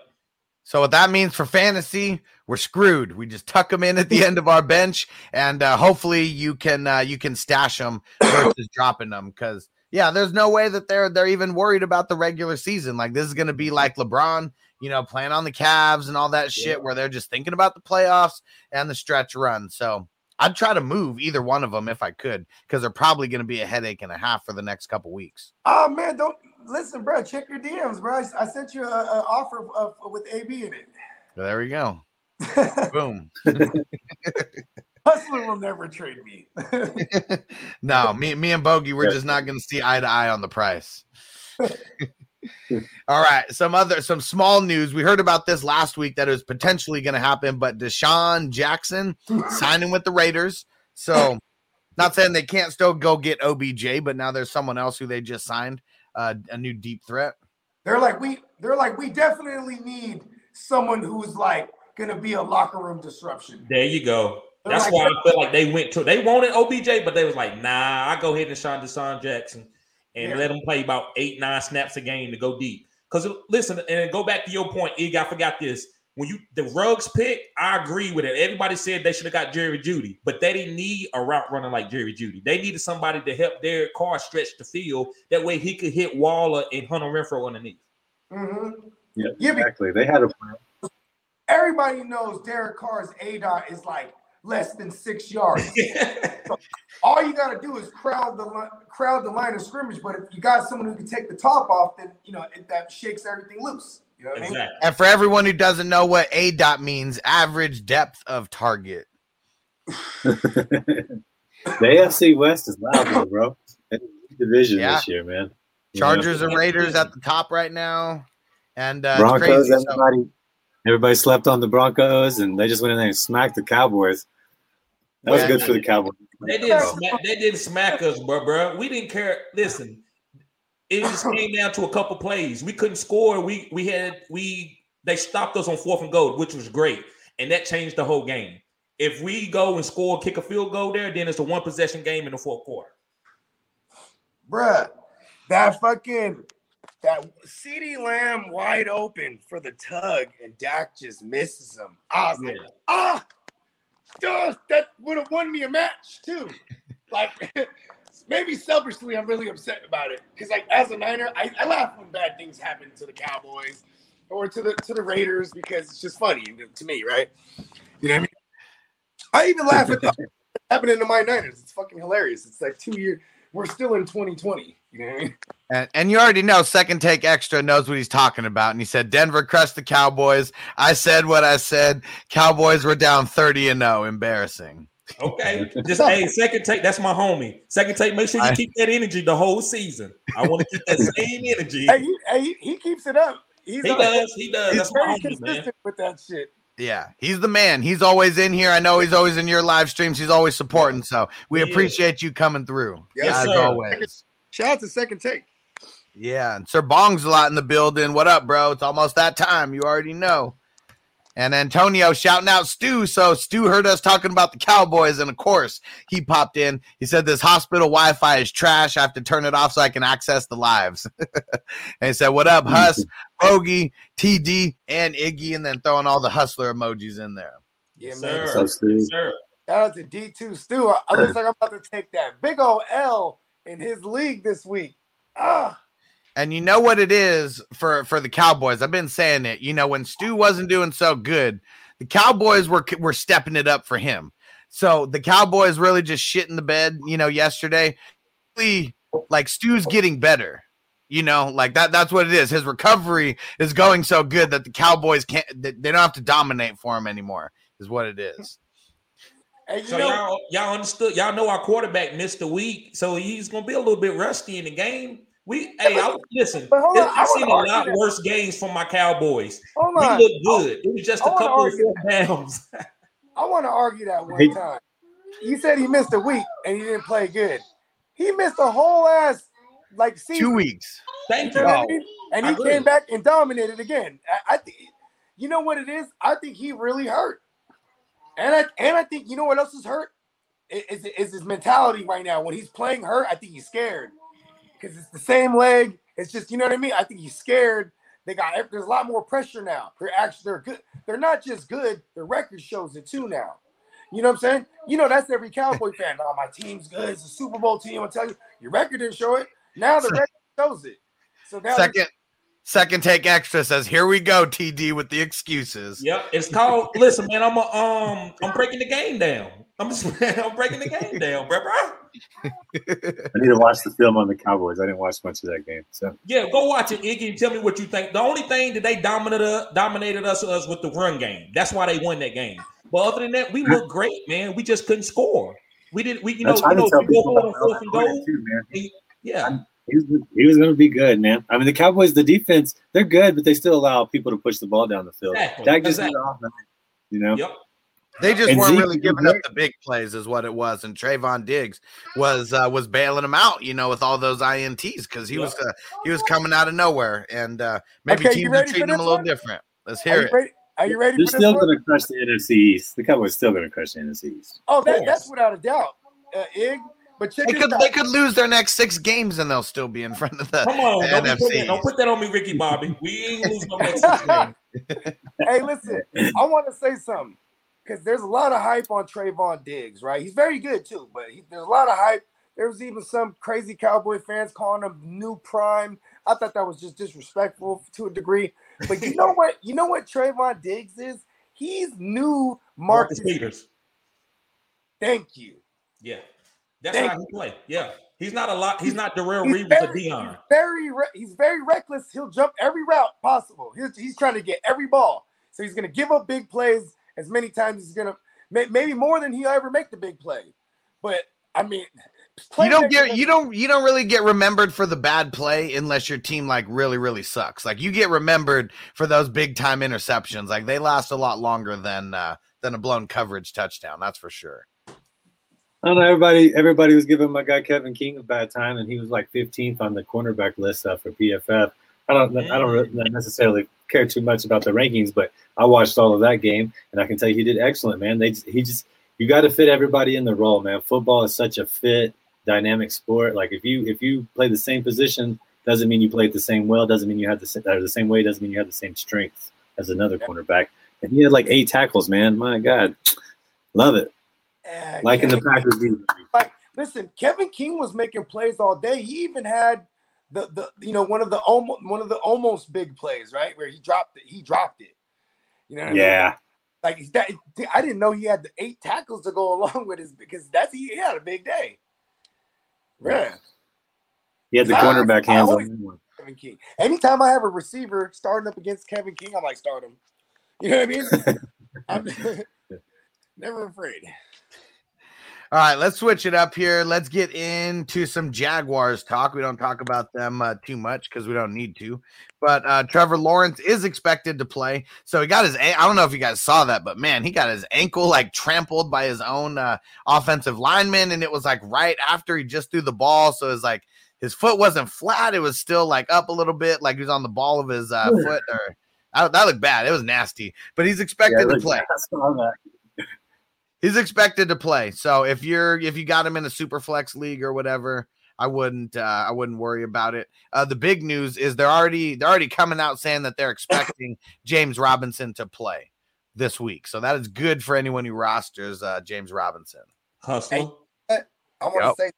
S1: So what that means for fantasy, we're screwed. We just tuck them in at the end of our bench, and uh, hopefully you can uh, you can stash them versus <coughs> dropping them. Because yeah, there's no way that they're they're even worried about the regular season. Like this is going to be like LeBron, you know, playing on the Cavs and all that shit,
S4: Yeah.
S1: where they're just thinking about the playoffs and the stretch run. So I'd try to move either one of them if I could, because they're probably going to be a headache and a half for the next couple weeks.
S2: Oh man, don't listen, bro, check your DMs, bro. I, I sent you an offer of, with AB in it.
S1: There we go. <laughs> Boom. <laughs>
S2: Hustler will never trade me. <laughs>
S1: no, me, me and Bogey, we're just not going to see eye to eye on the price. All right, some other some small news. We heard about this last week that it was potentially going to happen, but DeSean Jackson signing with the Raiders. So, not saying they can't still go get OBJ, but now there's someone else who they just signed uh, a new deep threat.
S2: They're like we they're like we definitely need someone who's like going to be a locker room disruption.
S4: There you go. That's like, why I feel like they went to they wanted OBJ, but they was like, nah, I go ahead and Sean DeSean Jackson and yeah. let him play about eight, nine snaps a game to go deep. Because listen, and go back to your point, Ig, I forgot this. When you the Ruggs pick, I agree with it. Everybody said they should have got Jerry Jeudy, but they didn't need a route runner like Jerry Jeudy. They needed somebody to help their Carr stretch the field. That way he could hit Waller and Hunter Renfrow underneath.
S3: Mm-hmm. Yeah, yeah, exactly. They had a plan.
S2: Everybody knows Derek Carr's A dot is like less than six yards. <laughs> so all you got to do is crowd the crowd the line of scrimmage. But if you got someone who can take the top off, then you know it, that shakes everything loose. You know exactly. I mean?
S1: And for everyone who doesn't know what A dot means, average depth of target. <laughs>
S3: the AFC West is loud, bro. Division yeah. this year, man.
S1: Chargers and Raiders at the top right now, and uh,
S3: Broncos. Everybody, so. everybody slept on the Broncos, and they just went in there and smacked the Cowboys. That was yeah, good for the Cowboys.
S4: They didn't smack, they didn't smack us, bro, bro. We didn't care. Listen, it just <laughs> came down to a couple plays. We couldn't score. We we had we they stopped us on fourth and goal, which was great, and that changed the whole game. If we go and score, kick a field goal there, then it's a one possession game in the fourth quarter.
S2: Bruh, that fucking that CeeDee Lamb wide open for the tug, and Dak just misses him. I was yeah. like, ah, duh, that would have won me a match too. like <laughs> maybe selfishly, I'm really upset about it because, like, as a Niner, I, I laugh when bad things happen to the Cowboys or to the to the Raiders because it's just funny to me, right? You know what I mean? I even laugh at the <laughs> happening to my Niners. It's fucking hilarious. It's like two years. We're still in 2020. You know what I mean?
S1: And, and you already know second take extra knows what he's talking about. And he said Denver crushed the Cowboys. I said what I said. Cowboys were down 30 and 0. Embarrassing.
S4: Okay. Just hey, second take. That's my homie. Second take. Make sure you keep that energy the whole season. I want to keep that <laughs> same energy.
S2: Hey, he, hey, he keeps it up.
S4: He's he does. He does. He's That's very homie, consistent man.
S2: with that shit.
S1: Yeah, he's the man. He's always in here. I know he's always in your live streams. He's always supporting. So we appreciate you coming through. Yes, as sir. always.
S2: Shout out to Second Take.
S1: Yeah, and Sir Bong's a lot in the building. What up, bro? It's almost that time. You already know. And Antonio shouting out Stu. So Stu heard us talking about the Cowboys, and of course he popped in. He said this hospital Wi-Fi is trash. I have to turn it off so I can access the lives. <laughs> and he said, "What up, Hus, Bogey, TD, and Iggy?" And then throwing all the hustler emojis in there.
S2: Yeah, man. Sir. sir. Shout out to D2 Stu. I looks <clears throat> like I'm about to take that big old L in his league this week. Ah.
S1: And you know what it is for for the Cowboys. I've been saying it. You know when Stu wasn't doing so good, the Cowboys were were stepping it up for him. So the Cowboys really just shit in the bed. You know, yesterday, like Stu's getting better. You know, like that. That's what it is. His recovery is going so good that the Cowboys can't. They don't have to dominate for him anymore. Is what it is.
S4: so know, y'all, y'all understood. Y'all know our quarterback missed a week, so he's gonna be a little bit rusty in the game. We hey, I, listen. But hold on, I've seen a lot that. worse games from my Cowboys. Hold we on. look good. it was just a couple of <laughs> downs.
S2: I want to argue that one time. You said he missed a week and he didn't play good. He missed a whole ass like season.
S1: two weeks.
S4: Thank you. you
S2: and he came back and dominated again. I, I think you know what it is. I think he really hurt, and I and I think you know what else is hurt is, is his mentality right now. When he's playing hurt, I think he's scared because it's the same leg. It's just you know what I mean. I think he's scared. They got there's a lot more pressure now. They're actually they're good. They're not just good. The record shows it too now. You know what I'm saying? You know that's every Cowboy fan. Oh, my team's good. It's a Super Bowl team. I'll tell you, your record didn't show it. Now the record shows it. So now
S1: second second take extra says, "Here we go, TD with the excuses."
S4: Yep, it's called. listen, man, I'm a, um I'm breaking the game down. I'm just <laughs> I'm breaking the game down, bro.
S3: I need to watch the film on the Cowboys. I didn't watch much of that game. So
S4: Yeah, go watch it, Iggy, tell me what you think. The only thing that they dominated us, dominated us was with the run game. That's why they won that game. But other than that, we looked great, man. We just couldn't score. We didn't. We you know
S3: I'm
S4: you know we go on fourth and goal.
S3: too, man.
S4: Yeah,
S3: He was, he was going to be good, man. I mean, the Cowboys, the defense, they're good, but they still allow people to push the ball down the field.
S4: Exactly,
S3: Dak just
S4: exactly.
S3: off, you know.
S4: yep.
S1: They just
S3: And
S1: weren't
S3: Zeke
S1: really giving up the big plays, is what it was. And Trevon Diggs was uh, was bailing them out, you know, with all those ints because he
S4: Yeah.
S1: was uh, he was coming out of nowhere, and uh, maybe
S2: Okay,
S1: teams are treating him a little
S2: one?
S1: different. Let's hear
S2: you
S1: it.
S2: ready? Are you ready
S3: They're
S2: for
S3: still going to crush the NFC East. The Cowboys still going to crush the NFC East.
S2: Oh, that, that's without a doubt, uh, Ig. But check
S1: They could
S2: out.
S1: they could lose their next six games and they'll still be in front of the
S4: Come on, don't, be put
S1: NFC.
S4: that, don't put that on me, Ricky Bobby. We ain't losing no next six games. <laughs>
S2: hey, listen, I want to say something because there's a lot of hype on Trevon Diggs, right? He's very good too, but he, there's a lot of hype. There was even some crazy Cowboy fans calling him new prime. I thought that was just disrespectful to a degree. But you know what? You know what Trevon Diggs is? He's new
S4: Marcus
S2: Marcus.
S4: Peters.
S2: Thank you.
S4: Yeah, that's
S2: Thank
S4: how he play. Yeah, he's not a lot. He's not Darrelle
S2: He's
S4: Revis or Deion.
S2: he's very, re- he's very reckless. He'll jump every route possible. He's, he's trying to get every ball, so he's going to give up big plays as many times as he's going to, may, maybe more than he'll ever make the big play. But I mean,
S1: You don't get you don't you don't really get remembered for the bad play unless your team like really really sucks. Like you get remembered for those big time interceptions. Like they last a lot longer than uh than a blown coverage touchdown. That's for sure.
S3: I don't know. Everybody, everybody was giving my guy Kevin King a bad time, and he was like 15th on the cornerback list uh, for PFF. I don't, I don't necessarily care too much about the rankings, but I watched all of that game, and I can tell you he did excellent, man. They, he just, you got to fit everybody in the role, man. Football is such a fit, dynamic sport. Like if you, if you play the same position, doesn't mean you play it the same well. Doesn't mean you have the, sa- or the same way. Doesn't mean you have the same strength as another cornerback. And he had like eight tackles, man. My God, love it.
S2: Eh,
S3: Like in the Packers.
S2: like listen, Kevin King was making plays all day. He even had the the you know one of the almost one of the almost big plays, right, where he dropped it. He dropped it. You know what I mean?
S3: Yeah.
S2: Like that, I didn't know he had the eight tackles to go <laughs> along with his because that's he had a big day. Yeah,
S3: He had the
S2: Nah,
S3: cornerback
S2: I
S3: hands on
S2: always-
S3: one.
S2: Kevin King. Anytime I have a receiver starting up against Kevin King, I'm like start him. You know what I mean? <laughs> I'm <laughs> never afraid.
S1: All right, let's switch it up here. Let's get into some Jaguars talk. We don't talk about them uh, too much because we don't need to. But uh, Trevor Lawrence is expected to play. So he got his. I don't know if you guys saw that, but man, he got his ankle like trampled by his own uh, offensive lineman. And it was like right after he just threw the ball. So it's like his foot wasn't flat. It was still like up a little bit, like he was on the ball of his uh, foot. Or that, that looked bad. It was nasty, but he's expected
S3: Yeah,
S1: to play.
S3: I saw that.
S1: He's expected to play. So if you're if you got him in a super flex league or whatever, I wouldn't uh, I wouldn't worry about it. Uh, the big news is they're already they're already coming out saying that they're expecting James Robinson to play this week. So that is good for anyone who rosters uh, James Robinson.
S4: Hustler.
S2: I want
S1: Yep.
S2: to say,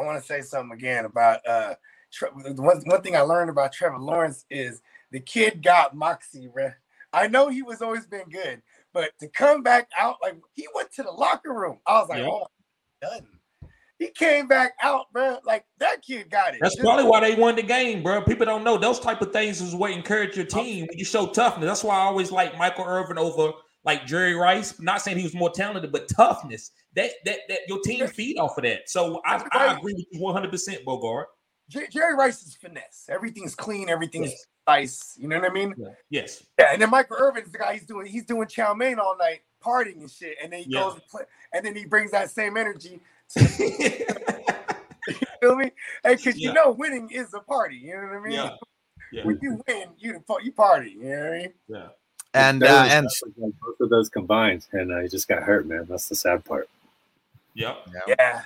S2: I want to say something again about uh, Tre- one, one thing I learned about Trevor Lawrence is the kid got moxie, bruh. I know he was always been good, but to come back out like he went to the locker room, I was like,
S4: Yeah.
S2: oh, done. He came back out, bro. Like that kid got it.
S4: That's
S2: Just-
S4: probably why they won the game, bro. People don't know those type of things is what encourage your team when you show toughness. That's why I always like Michael Irvin over like Jerry Rice. Not saying he was more talented, but toughness. That that that your team feed off of that. So I, I agree with you 100, percent Bogart.
S2: Jerry Rice is finesse. Everything's clean. Everything's
S4: Yes.
S2: Nice. You know what I mean?
S4: Yes.
S2: Yeah, and then Michael Irvin's the guy he's doing he's doing chow mein all night, partying and shit. And then he
S4: Yeah.
S2: goes and play, and then he brings that same energy to <laughs> you feel me? Hey, cause
S4: Yeah.
S2: you know winning is a party, you know what I mean?
S4: yeah. <laughs> Yeah.
S2: When you win, you you party, you know what I mean?
S4: Yeah.
S1: And uh, and
S3: that was like both of those combined, and uh, he just got hurt, man. That's the sad part.
S4: Yep.
S2: Yeah.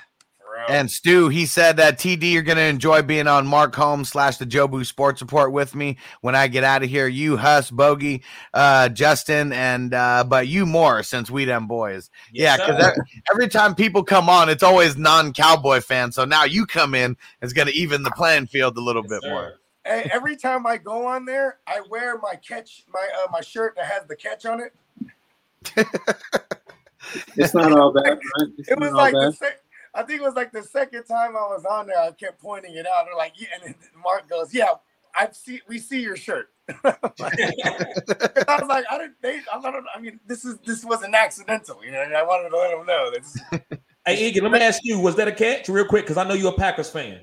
S2: For.
S1: And Stu, he said that TD, you're going to enjoy being on Mark Holmes slash the Jobu Sports Report with me when I get out of here. You, Huss, Bogey, uh, Justin, and uh, but you more since we them boys.
S4: Yes,
S1: yeah, because every time people come on, it's always non-cowboy fans. So now you come in, it's going to even the playing field a little
S4: Yes,
S1: bit
S4: sir.
S1: more.
S2: Hey, every time I go on there, I wear my catch my uh, my shirt that has the catch on it. <laughs>
S3: it's not all bad. Right?
S2: It was like the sec- I think it was like the second time I was on there. I kept pointing it out. They're like, yeah, and then Mark goes, "Yeah, I see. We see your shirt." <laughs> I was like, I didn't. They, I don't. I mean, this is this wasn't accidental, you know. And I wanted to let them know this. <laughs>
S4: Hey, Iggy, let me ask you, was that a catch real quick? Because I know you're a Packers fan.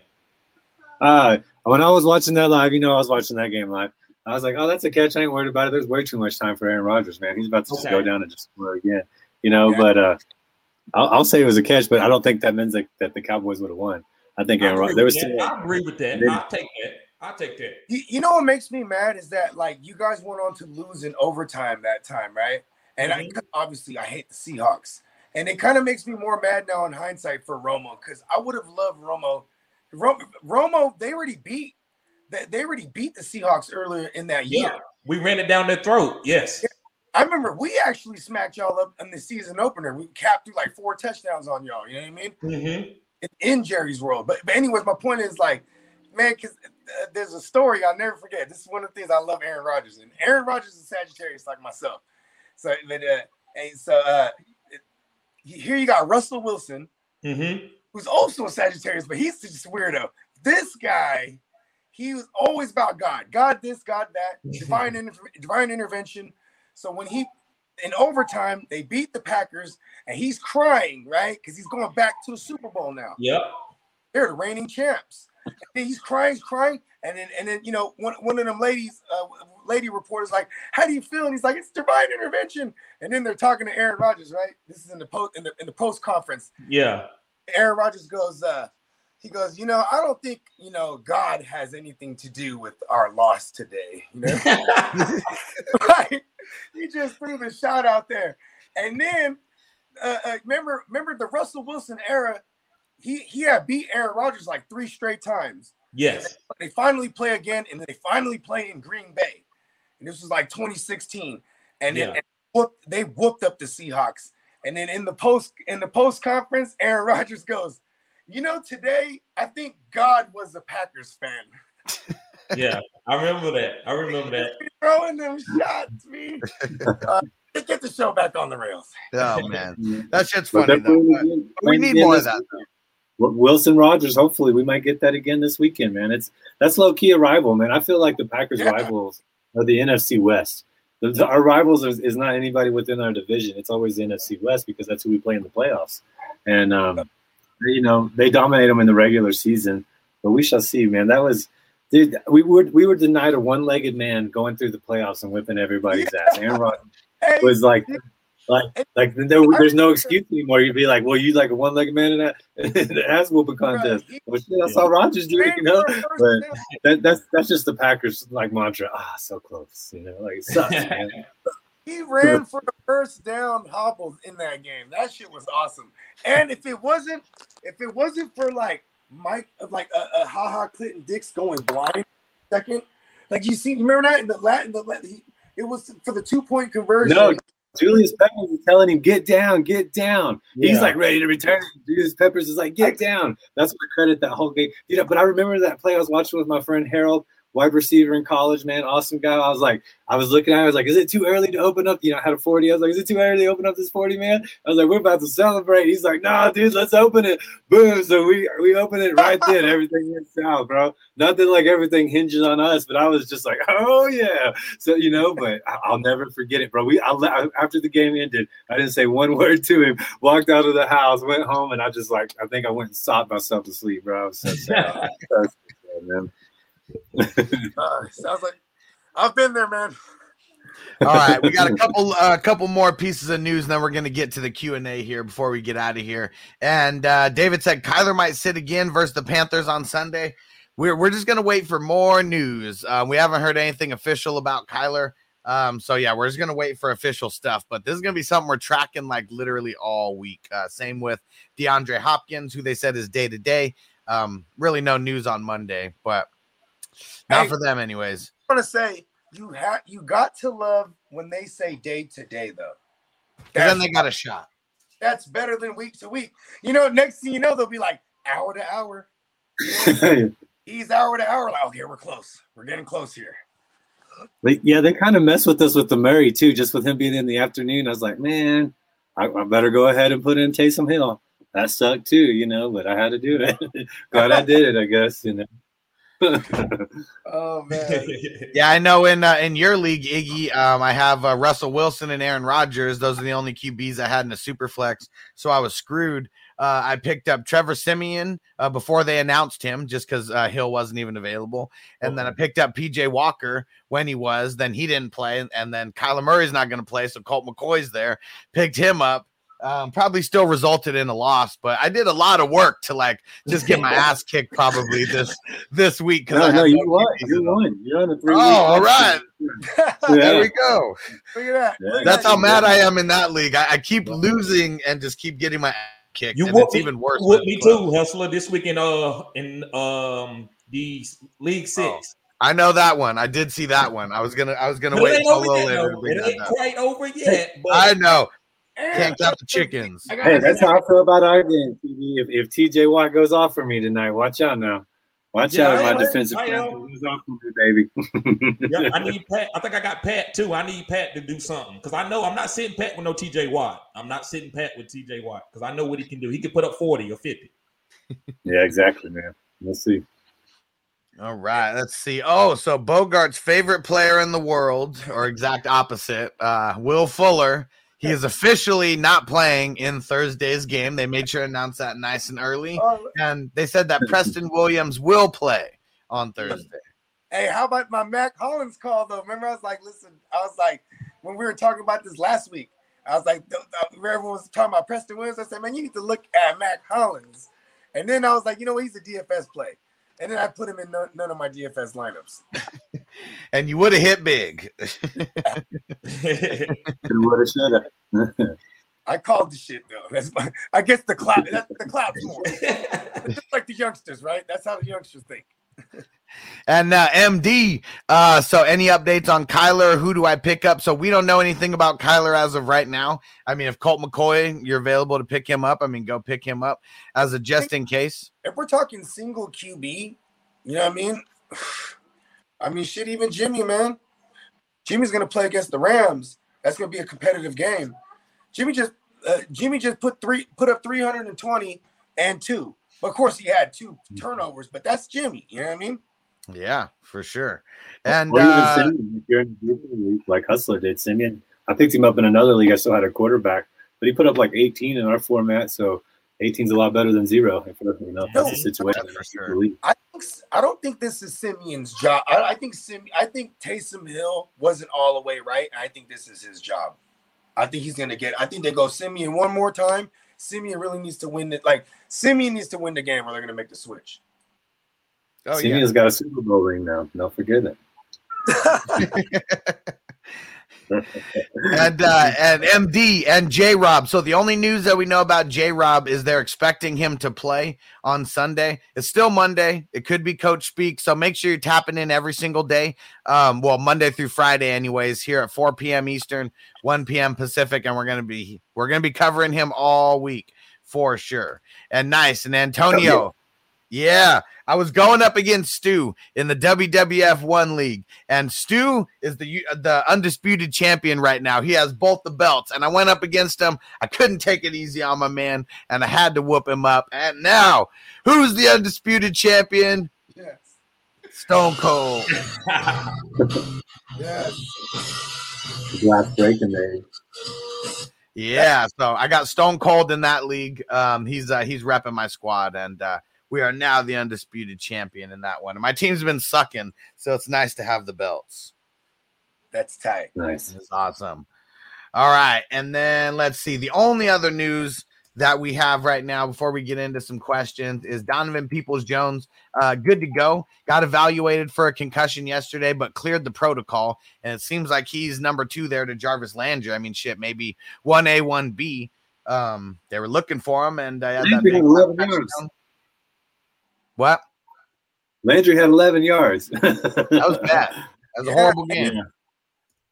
S3: Uh, when I was watching that live, you know, I was watching that game live. I was like, "Oh, that's a catch. I ain't worried about it." There's way too much time for Aaron Rodgers, man. He's about to just
S4: Okay.
S3: go down and just score again, you know.
S2: Yeah.
S3: But uh, I'll, I'll say it was a catch, but I don't think that means that, that the Cowboys would have won. I think
S4: I
S3: Aaron
S4: agree,
S3: Rodgers. There was
S4: with
S3: still,
S4: that. I agree with that. I'll take that. I'll take that.
S2: You, you know what makes me mad is that like you guys went on to lose in overtime that time, right? And I, mm-hmm. obviously I hate the Seahawks, and it kind of makes me more mad now in hindsight for Romo because I would have loved Romo. Ro- Romo, they already beat. They, they already beat the Seahawks earlier in that year.
S4: Yeah, we ran it down their throat. Yes.
S2: I remember we actually smacked y'all up in the season opener. We capped through like four touchdowns on y'all. You know what I mean?
S4: Mm-hmm.
S2: in, in Jerry's world. But, but anyways, my point is like, man, because uh, there's a story I'll never forget. This is one of the things I love Aaron Rodgers, and Aaron Rodgers is Sagittarius like myself. So, but uh, and so uh, here you got Russell Wilson,
S4: Mm-hmm.
S2: who's also a Sagittarius, but he's just a weirdo. This guy, he was always about God, God this, God that, divine inter- divine intervention. So when he in overtime they beat the Packers, and he's crying right because he's going back to the Super Bowl now.
S4: Yep.
S2: They're the reigning champs. He's crying, he's crying, and then and then you know one, one of them ladies, uh, lady reporters, like, "How do you feel?" And he's like, "It's divine intervention." And then they're talking to Aaron Rodgers, right? This is in the post in the in the post conference.
S4: Yeah.
S2: Aaron Rodgers goes, uh, he goes, you know, I don't think you know God has anything to do with our loss today. You know, <laughs> <laughs> right? <laughs> He just threw the shot out there, and then uh, uh, remember, remember the Russell Wilson era. He he had beat Aaron Rodgers like three straight times.
S4: yes.
S2: They finally play again, and they finally play in Green Bay. And this was like 2016, and then
S4: Yeah.
S2: and whooped, they whooped up the Seahawks. And then in the post in the post conference, Aaron <laughs> Rodgers goes, "You know, today I think God was a Packers fan." <laughs>
S4: Yeah. I remember that. I remember that.
S2: Throwing them shots, me. Uh, let's get the show back on the rails.
S1: Oh <laughs> man, that shit's
S3: But
S1: funny though.
S3: definitely
S1: but
S3: again-
S1: we need more of that.
S3: weekend. W- Wilson Rodgers, hopefully we might get that again this weekend, man. It's that's low key a rival, man. I feel like the Packers
S2: Yeah.
S3: rivals are the NFC West. The- the- our rivals is, is not anybody within our division. It's always the NFC West because that's who we play in the playoffs. And um, you know they dominate them in the regular season, but we shall see, man. That was. Dude, we were we were denied a one-legged man going through the playoffs and whipping everybody's ass. Aaron Rodgers <laughs>
S2: Hey,
S3: was like, like, like there, there's no excuse anymore. You'd be like, well, you like a one-legged man in that, <laughs> the ass whooping contest.
S2: he
S3: Well, shit, I saw Rodgers do it, you know.
S2: for a first
S3: But that, that's that's just the Packers like mantra. Ah, so close, you know. Like it sucks, <laughs> man.
S2: He ran for the first down hobbles in that game. That shit was awesome. And if it wasn't, if it wasn't for like Mike, like a uh, Ha Ha Clinton Dix going blind second, like you see, remember that in the Latin, the Latin, he, it was for the two point conversion.
S3: No, Julius Peppers is telling him, "Get down, get down." He's like ready to return. Julius Peppers is like, "Get down." That's what I credit that whole game. You know, but I remember that play I was watching with my friend Harold, wide receiver in college, man, awesome guy. I was like, I was looking at, it, I was like, "Is it too early to open up?" You know, I had a forty. I was like, "Is it too early to open up this forty, man?" I was like, "We're about to celebrate." He's like, "Nah, dude, let's open it." Boom! So we we opened it right then. <laughs> Everything went south, bro. Nothing like everything hinges on us, but I was just like, "Oh yeah." So you know, but I- I'll never forget it, bro. We I, le- after the game ended, I didn't say one <laughs> word to him. Walked out of the house, went home, and I just like I think I went and sobbed myself to sleep, bro. I was so sad, <laughs> So sad, man.
S2: Uh, sounds like I've been there, man.
S1: All right, we got a <laughs> couple a couple more pieces of news, and then we're going to get to the Q and A here before we get out of here. And uh, David said Kyler might sit again versus the Panthers on Sunday. We're we're just going to wait for more news. Uh, we haven't heard anything official about Kyler, um, so yeah, we're just going to wait for official stuff. But this is going to be something we're tracking like literally all week. Uh, same with DeAndre Hopkins, who they said is day to day. Um, really no news on Monday, but not
S2: Hey.
S1: for them anyways.
S2: I want to say you have you got to love when they say day to day though.
S1: 'Cause then they got a shot.
S2: that's better than week to week. You know, next thing you know, they'll be like hour to hour. <laughs> He's hour to hour. Oh, like, okay, we're close. We're getting close here.
S3: But yeah, they kind of mess with us with the Murray too, just with him being in the afternoon. I was like, man, I, I, better go ahead and put in Taysom Hill. That sucked too, you know, but I had to do it. <laughs> Glad I did it, I guess, you know. <laughs>
S2: oh man. <laughs>
S1: yeah, I know. In uh, in your league, Iggy, um, I have uh, Russell Wilson and Aaron Rodgers. Those are the only QBs I had in a super flex, so I was screwed. Uh, I picked up Trevor Siemian uh, before they announced him, just because uh, Hill wasn't even available, and okay. then I picked up PJ Walker when he was. Then he didn't play, and then Kyler Murray's not going to play, so Colt McCoy's there. Picked him up, um, probably still resulted in a loss, but I did a lot of work to like just get my <laughs> ass kicked probably this this week.
S3: No, no, you won. You won. You're on a three.
S1: Oh, all right. <laughs> yeah. There we go. Look at that. Yeah. That's how mad I am in that league. I, I keep losing and just keep getting my ass kicked.
S4: You
S1: and it's even worse.
S4: Whoop me too, hustler. This week in uh in um the league six. Oh.
S1: I know that one. I did see that one. I was gonna. I was gonna but wait until a little later.
S4: It ain't quite over <laughs> yet.
S1: But I know. Can't count the chickens.
S3: Hey, that's how I feel about our game, If, if TJ Watt goes off for me tonight, watch out now. Watch yeah, out, my defensive goes off for me,
S4: baby. yeah, I <laughs> need Pat. I think I got Pat too. I need Pat to do something because I know I'm not sitting Pat with no TJ Watt. I'm not sitting Pat with TJ Watt because I know what he can do. He can put up 40 or 50.
S3: yeah, exactly, man. Let's see.
S1: All right, let's see. Oh, so Bogart's favorite player in the world, or exact opposite, uh, Will Fuller he is officially not playing in Thursday's game. They made sure to announce that nice and early. Oh. And they said that Preston Williams will play on Thursday.
S2: Hey, how about my Mack Hollins call though? Remember, I was like, listen, I was like, when we were talking about this last week, I was like, everyone was talking about Preston Williams. I said, man, you need to look at Mack Hollins. And then I was like, you know what? He's a DFS play. And then I put him in none, none of my DFS lineups. <laughs>
S1: and you would have hit big. <laughs>
S3: would have should have.
S2: I called the shit though. That's my, I guess the cloud. That's the cloud's <laughs> more. Just like the youngsters, right? That's how the youngsters think.
S1: And uh, MD, uh, so any updates on Kyler? Who do I pick up? So we don't know anything about Kyler as of right now. I mean, if Colt McCoy, you're available to pick him up, I mean, go pick him up as a just in case.
S2: If we're talking single QB, you know what I mean? <sighs> I mean, shit, even Jimmy, man. Jimmy's gonna play against the Rams. That's gonna be a competitive game. Jimmy just uh, Jimmy just put three put up 320 and two. But of course, he had two turnovers, but that's Jimmy. You know what I mean?
S1: Yeah, for sure. And uh,
S3: like Hustler did, Siemian. I picked him up in another league. I still had a quarterback, but he put up like 18 in our format. So 18 is a lot better than zero. If you know, that's the situation. For
S2: sure. I think I don't think this is Siemian's job. I, I think Sim. I think Taysom Hill wasn't all the way right. I think this is his job. I think he's gonna get. I think they go Siemian one more time. Siemian really needs to win it. Like Siemian needs to win the game, or they're gonna make the switch.
S3: Oh, Siemian's yeah. got a Super Bowl ring now. Don't forget it. <laughs>
S1: and uh, and MD and J Rob. So the only news that we know about J Rob is they're expecting him to play on Sunday. It's still Monday. It could be Coach Speak. So make sure you're tapping in every single day. Um, well, Monday through Friday, anyways. Here at 4 p.m. Eastern, 1 p.m. Pacific, and we're gonna be we're gonna be covering him all week for sure. And nice and Antonio. Yeah, I was going up against Stu in the WWF One League, and Stu is the the undisputed champion right now. He has both the belts, and I went up against him. I couldn't take it easy on my man, and I had to whoop him up. And now, who's the undisputed champion? Yes, Stone Cold. <laughs>
S2: yes,
S3: last breaking day.
S1: Yeah, so I got Stone Cold in that league. Um, he's uh, he's repping my squad, and uh, we are now the undisputed champion in that one. And my team's been sucking, so it's nice to have the belts.
S2: That's tight.
S3: Nice.
S1: It's awesome. All right. And then let's see. The only other news that we have right now before we get into some questions is Donovan Peoples Jones, uh, good to go. Got evaluated for a concussion yesterday, but cleared the protocol. And it seems like he's number two there to Jarvis Landry. I mean, shit, maybe 1A, 1B. Um, they were looking for him, and uh, what?
S3: Landry had 11 yards. <laughs>
S1: that was bad. That was a horrible game.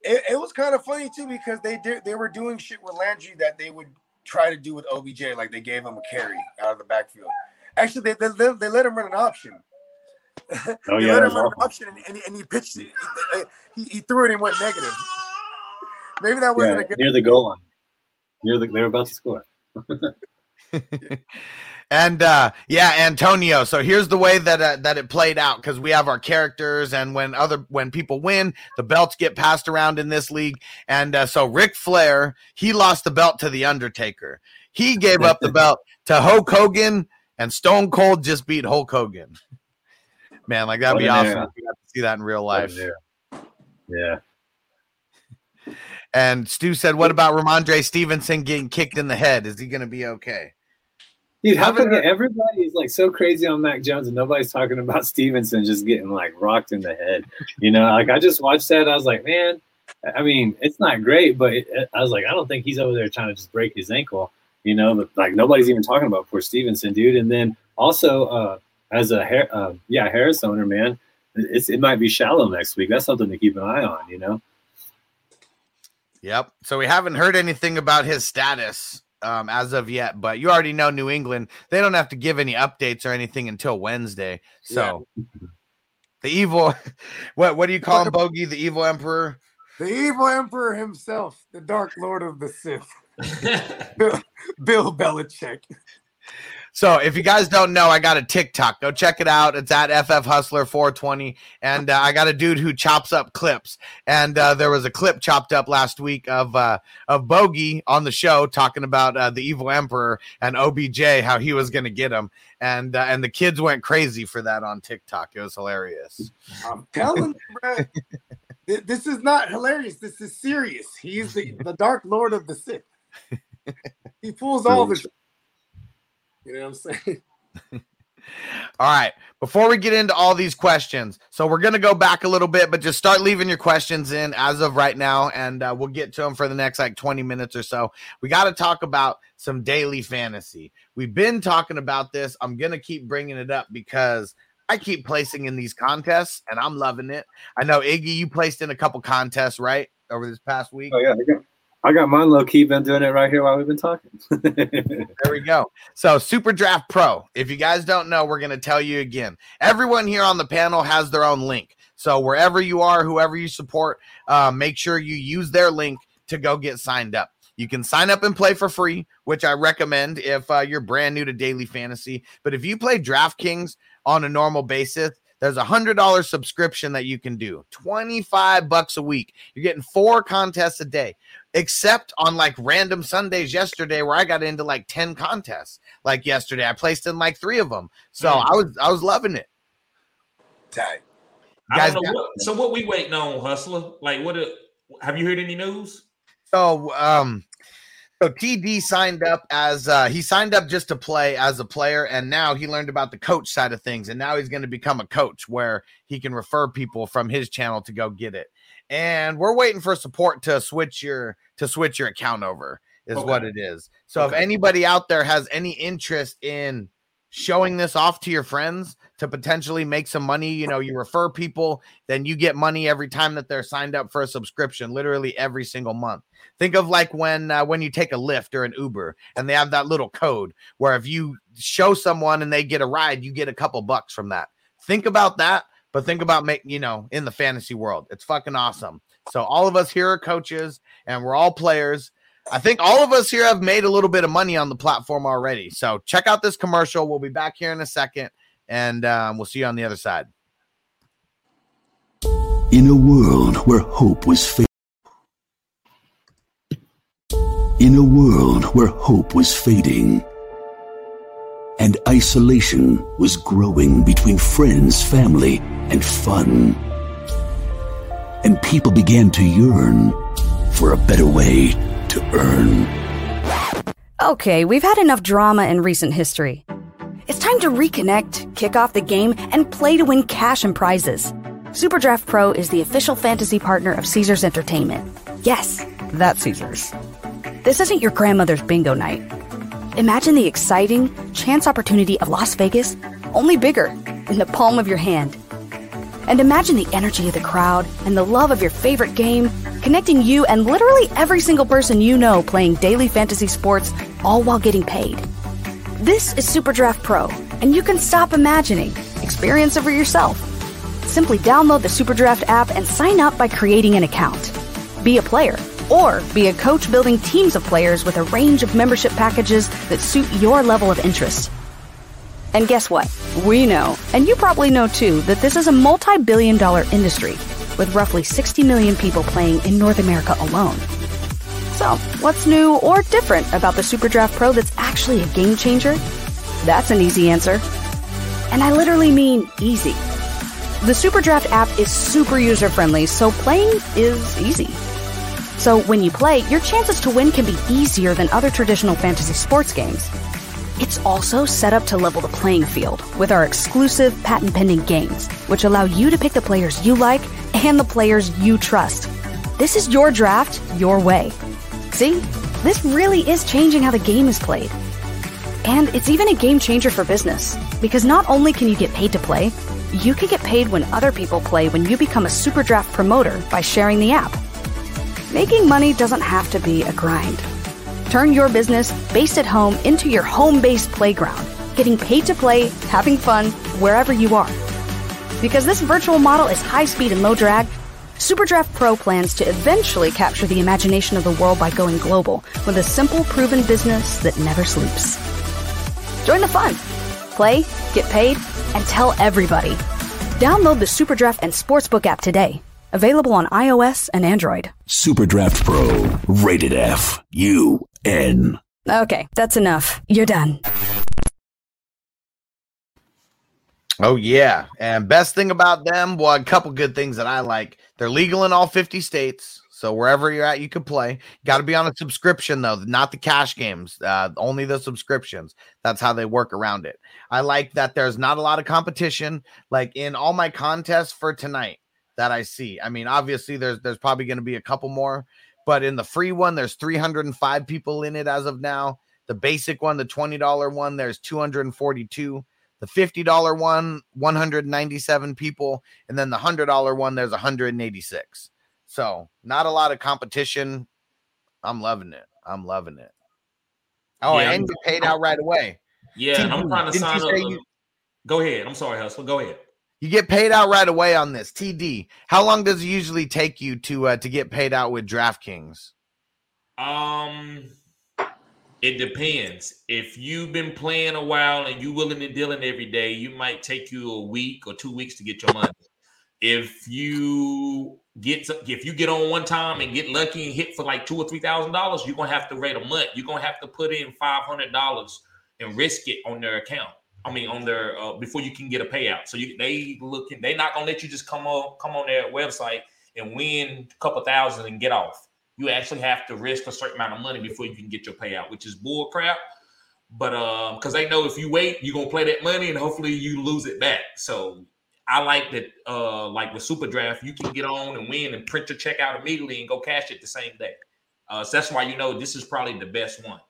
S2: It, it, was kind of funny too because they did they were doing shit with Landry that they would try to do with OBJ, like they gave him a carry out of the backfield. Actually, they, they, they let him run an option.
S3: Oh <laughs> yeah, let him run
S2: an option, and, and, he, and he pitched it. He, he, threw it and went negative. Maybe that wasn't
S3: yeah,
S2: a good
S3: near the goal line. You're the, they're about to score. <laughs>
S1: and uh yeah antonio. So here's the way that uh, that it played out because we have our characters and when other when people win the belts get passed around in this league. And uh, so Ric flair he lost the belt to the undertaker. He gave up the belt to hulk hogan and stone cold just beat hulk hogan. Man like that'd
S3: What
S1: be awesome.
S3: era.
S1: we got to see that in real life.
S3: Yeah.
S1: and stu said what about Rhamondre stevenson getting kicked in the head? Is he gonna be okay
S3: Dude, how come everybody is like so crazy on Mac Jones and nobody's talking about <laughs> Stevenson just getting like rocked in the head? You know, like I just watched that. I was like, man, I mean, it's not great, but it, I was like, I don't think he's over there trying to just break his ankle. You know, but like nobody's even talking about poor Stevenson, dude. And then also, uh, as a hair, uh, yeah, Harris owner, man, it's it might be shallow next week. That's something to keep an eye on. You know.
S1: Yep. So we haven't heard anything about his status um, as of yet, but you already know New England. They don't have to give any updates or anything until Wednesday. So the evil, <laughs> what what do you call him, Bogey? The evil emperor.
S2: The evil emperor himself, the dark lord of the Sith, Bill, <laughs> <laughs> Bill Belichick.
S1: So if you guys don't know, I got a TikTok. Go check it out. It's at FF Hustler 420, and uh, I got a dude who chops up clips. And uh, there was a clip chopped up last week of uh, of Bogey on the show talking about uh, the evil emperor and OBJ, how he was going to get him, and uh, and the kids went crazy for that on TikTok. It was hilarious.
S2: I'm telling you, bro. This is not hilarious. This is serious. He's the, the dark lord of the Sith. He pulls all the. You know what I'm saying? <laughs>
S1: All right. Before we get into all these questions, so we're going to go back a little bit, but just start leaving your questions in as of right now, and uh, we'll get to them for the next like 20 minutes or so. We got to talk about some daily fantasy. We've been talking about this. I'm going to keep bringing it up because I keep placing in these contests and I'm loving it. I know, Iggy, you placed in a couple contests, right? Over this past week.
S3: Oh yeah, I got, mine low key. Been doing it right here while we've been talking. <laughs>
S1: There we go. So, Super Draft Pro. If you guys don't know, we're going to tell you again. Everyone here on the panel has their own link. So, wherever you are, whoever you support, uh, make sure you use their link to go get signed up. You can sign up and play for free, which I recommend if uh, you're brand new to daily fantasy. But if you play DraftKings on a normal basis, there's a hundred dollar subscription that you can do 25 bucks a week you're getting four contests a day except on like random Sundays yesterday where I got into like 10 contests. Like yesterday, I placed in like three of them. So
S4: Mm.
S1: I was I was loving it.
S2: Tight.
S4: I
S1: Guys
S4: don't know
S1: got-
S4: what, so what we waiting on, Hustler? Like what? A, have you heard any news?
S1: So um so TD signed up as uh he signed up just to play as a player and now he learned about the coach side of things and now he's going to become a coach where he can refer people from his channel to go get it. And we're waiting for support to switch your to switch your account over is
S4: Okay.
S1: what it is. So if anybody out there has any interest in showing this off to your friends to potentially make some money, you know, you refer people, then you get money every time that they're signed up for a subscription, literally every single month. Think of like when uh, when you take a Lyft or an Uber and they have that little code where if you show someone and they get a ride, you get a couple bucks from that. Think about that, but think about making, you know, in the fantasy world. It's fucking awesome. So all of us here are coaches and we're all players. I think all of us here have made a little bit of money on the platform already. So check out this commercial. We'll be back here in a second and um, we'll see you on the other side.
S5: In a world where hope was fading. In a world where hope was fading. And isolation was growing between friends, family, and fun. And people began to yearn for a better way to earn.
S6: Okay, we've had enough drama in recent history. It's time to reconnect, kick off the game, and play to win cash and prizes. Superdraft Pro is the official fantasy partner of Caesars Entertainment. Yes, that's Caesars. This isn't your grandmother's bingo night. Imagine the exciting chance opportunity of Las Vegas, only bigger, in the palm of your hand. And imagine the energy of the crowd and the love of your favorite game, connecting you and literally every single person you know playing daily fantasy sports, all while getting paid. This is Superdraft Pro, and you can stop imagining. Experience it for yourself. Simply download the Superdraft app and sign up by creating an account. Be a player, or be a coach building teams of players with a range of membership packages that suit your level of interest. And guess what? We know, and you probably know too, that this is a multi billion dollar industry with roughly 60 million people playing in North America alone. So, what's new or different about the SuperDraft Pro that's actually a game changer? That's an easy answer. And I literally mean easy. The SuperDraft app is super user friendly, so playing is easy. So when you play, your chances to win can be easier than other traditional fantasy sports games. It's also set up to level the playing field with our exclusive patent pending games, which allow you to pick the players you like and the players you trust. This is your draft, your way. See? This really is changing how the game is played. And it's even a game changer for business, because not only can you get paid to play, you can get paid when other people play when you become a Super Draft promoter by sharing the app. Making money doesn't have to be a grind. Turn your business based at home into your home based playground, getting paid to play, having fun, wherever you are. Because this virtual model is high speed and low drag, Superdraft Pro plans to eventually capture the imagination of the world by going global with a simple, proven business that never sleeps. Join the fun. Play, get paid, and tell everybody. Download the Superdraft and Sportsbook app today. Available on iOS and Android.
S5: Superdraft Pro, rated F, U, N.
S6: Okay, that's enough. You're done.
S1: Oh yeah, and best thing about them, well, a couple good things that I like. They're legal in all 50 states, so wherever you're at, you can play. Got to be on a subscription though, not the cash games. Uh, only the subscriptions. That's how they work around it. I like that there's not a lot of competition. Like in all my contests for tonight that I see. I mean, obviously there's there's probably going to be a couple more, but in the free one, there's 305 people in it as of now. The basic one, the $20 one, there's 242. The $50 one, 197 people. And then the $100 one, there's 186. So not a lot of competition. I'm loving it. I'm loving it. Oh,
S4: Yeah,
S1: and you paid out right away.
S4: Yeah, and I'm trying to sign up.
S1: you-
S4: Go ahead. I'm sorry, Hustle. Go ahead.
S1: You get paid out right away on this TD. How long does it usually take you to uh, to get paid out with DraftKings?
S4: Um, it depends. If you've been playing a while and you willing to deal in every day, you might take you a week or two weeks to get your money. If you get to- if you get on one time and get lucky and hit for like two or three thousand dollars, you're gonna have to wait a month. You're gonna have to put in five hundred dollars and risk it on their account. I mean, on their uh, before you can get a payout. So you they looking they not gonna let you just come on come on their website and win a couple thousand and get off you actually have to risk a certain amount of money before you can get your payout, which is bull crap. But um, because they know if you wait, you're gonna play that money and hopefully you lose it back. So I like that, uh, like with Super Draft, you can get on and win and print your check out immediately and go cash it the same day. Uh, so that's why you know this is probably the best one.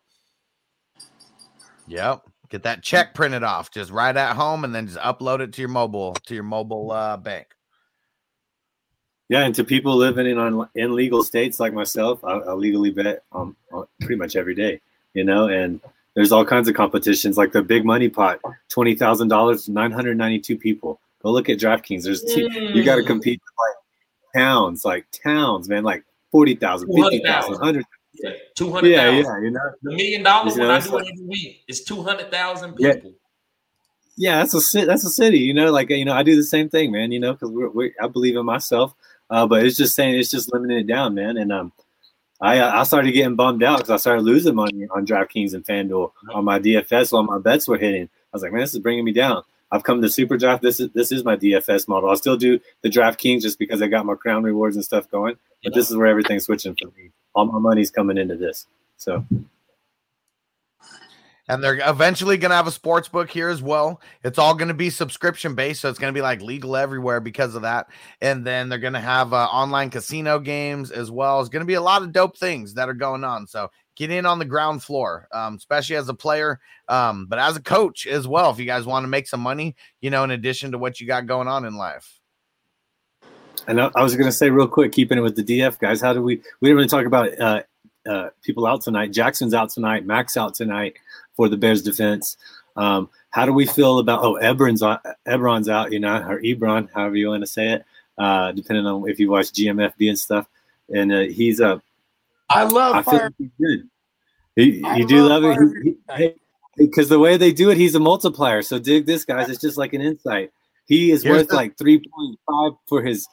S1: Yep. Get that check printed off just right at home and then just upload it to your mobile to your mobile uh, bank.
S3: Yeah, and to people living in on in legal states like myself, I, I legally bet um, on pretty much every day. You know, and there's all kinds of competitions like the big money pot, twenty thousand dollars, nine hundred ninety two people. Go look at DraftKings. There's t- you got to compete with like towns, like towns, man, like 40,000, 50,000,
S4: 200,000.
S3: 100.
S4: Yeah, two hundred
S3: Yeah, yeah, you know.
S4: The million dollars
S3: You
S4: when I do
S3: like-
S4: it every week is two hundred thousand
S3: Yeah.
S4: people.
S3: yeah, that's a that's a city. You know, like you know, I do the same thing, man. You know, because we're, we I believe in myself, uh, but it's just saying it's just limiting it down, man. And um, I I started getting bummed out because I started losing money on DraftKings and FanDuel on my DFS while my bets were hitting. I was like, man, this is bringing me down. I've come to Super Draft. This is this is my DFS model. I'll still do the DraftKings just because I got my crown rewards and stuff going. But this is where everything's switching for me. All my money's coming into this. So
S1: And they're eventually going to have a sports book here as well. It's all going to be subscription based. So it's going to be like legal everywhere because of that. And then they're going to have uh, online casino games as well. It's going to be a lot of dope things that are going on. So get in on the ground floor, um, especially as a player, um, but as a coach as well. If you guys want to make some money, you know, in addition to what you got going on in life.
S3: And I, I was going to say real quick, keeping it with the DF guys, how do we? We didn't really talk about uh, uh, people out tonight. Jackson's out tonight. Mack's out tonight for the Bears defense. Um, how do we feel about? Oh, Ebron's out, Ebron's out. You know, or Ebron, however you want to say it, uh, depending on if you watch GMFB and stuff. And uh, he's a.
S2: I love
S3: I
S2: fire.
S3: like he's good. He,
S2: I
S3: you do
S2: love
S3: love it.
S2: Fire
S3: He- he- because the way they do it, he's a multiplier. So dig this, guys. It's just like an insight. He is
S1: Here's
S3: worth
S1: the-
S3: like three point five for his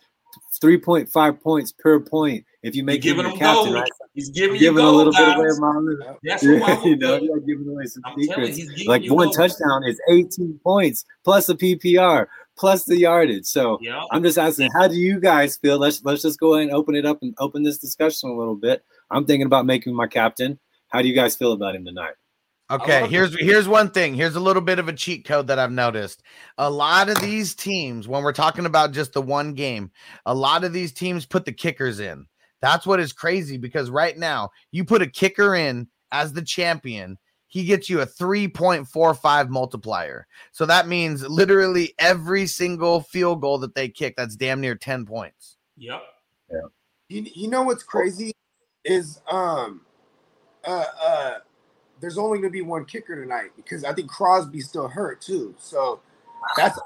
S3: three point five points per point. If you make
S4: You're
S3: him
S4: giving him
S3: captain,
S4: gold.
S3: right?
S4: He's giving you
S3: giving a little
S4: gold,
S3: bit away,
S4: guys.
S3: Mom.
S4: That's what <laughs>
S3: you know, you're giving away some
S4: I'm telling you,
S3: secrets.
S4: he's
S3: Like one
S4: gold.
S3: touchdown is 18 points plus the PPR plus the yardage. So
S4: Yeah.
S3: I'm just asking, how do you guys feel? Let's let's just go ahead and open it up and open this discussion a little bit. I'm thinking about making my captain. How do you guys feel about him tonight?
S1: Okay,
S4: love
S1: here's here's one thing. Here's a little bit of a cheat code that I've noticed. A lot of these teams, when we're talking about just the one game, a lot of these teams put the kickers in. That's what is crazy because right now you put a kicker in as the champion, he gets you a 3.45 multiplier. So that means literally every single field goal that they kick, that's damn near 10 points.
S4: Yep. Yeah.
S2: You, you know what's crazy is um uh uh there's only gonna be one kicker tonight because I think Crosby's still hurt too. So that's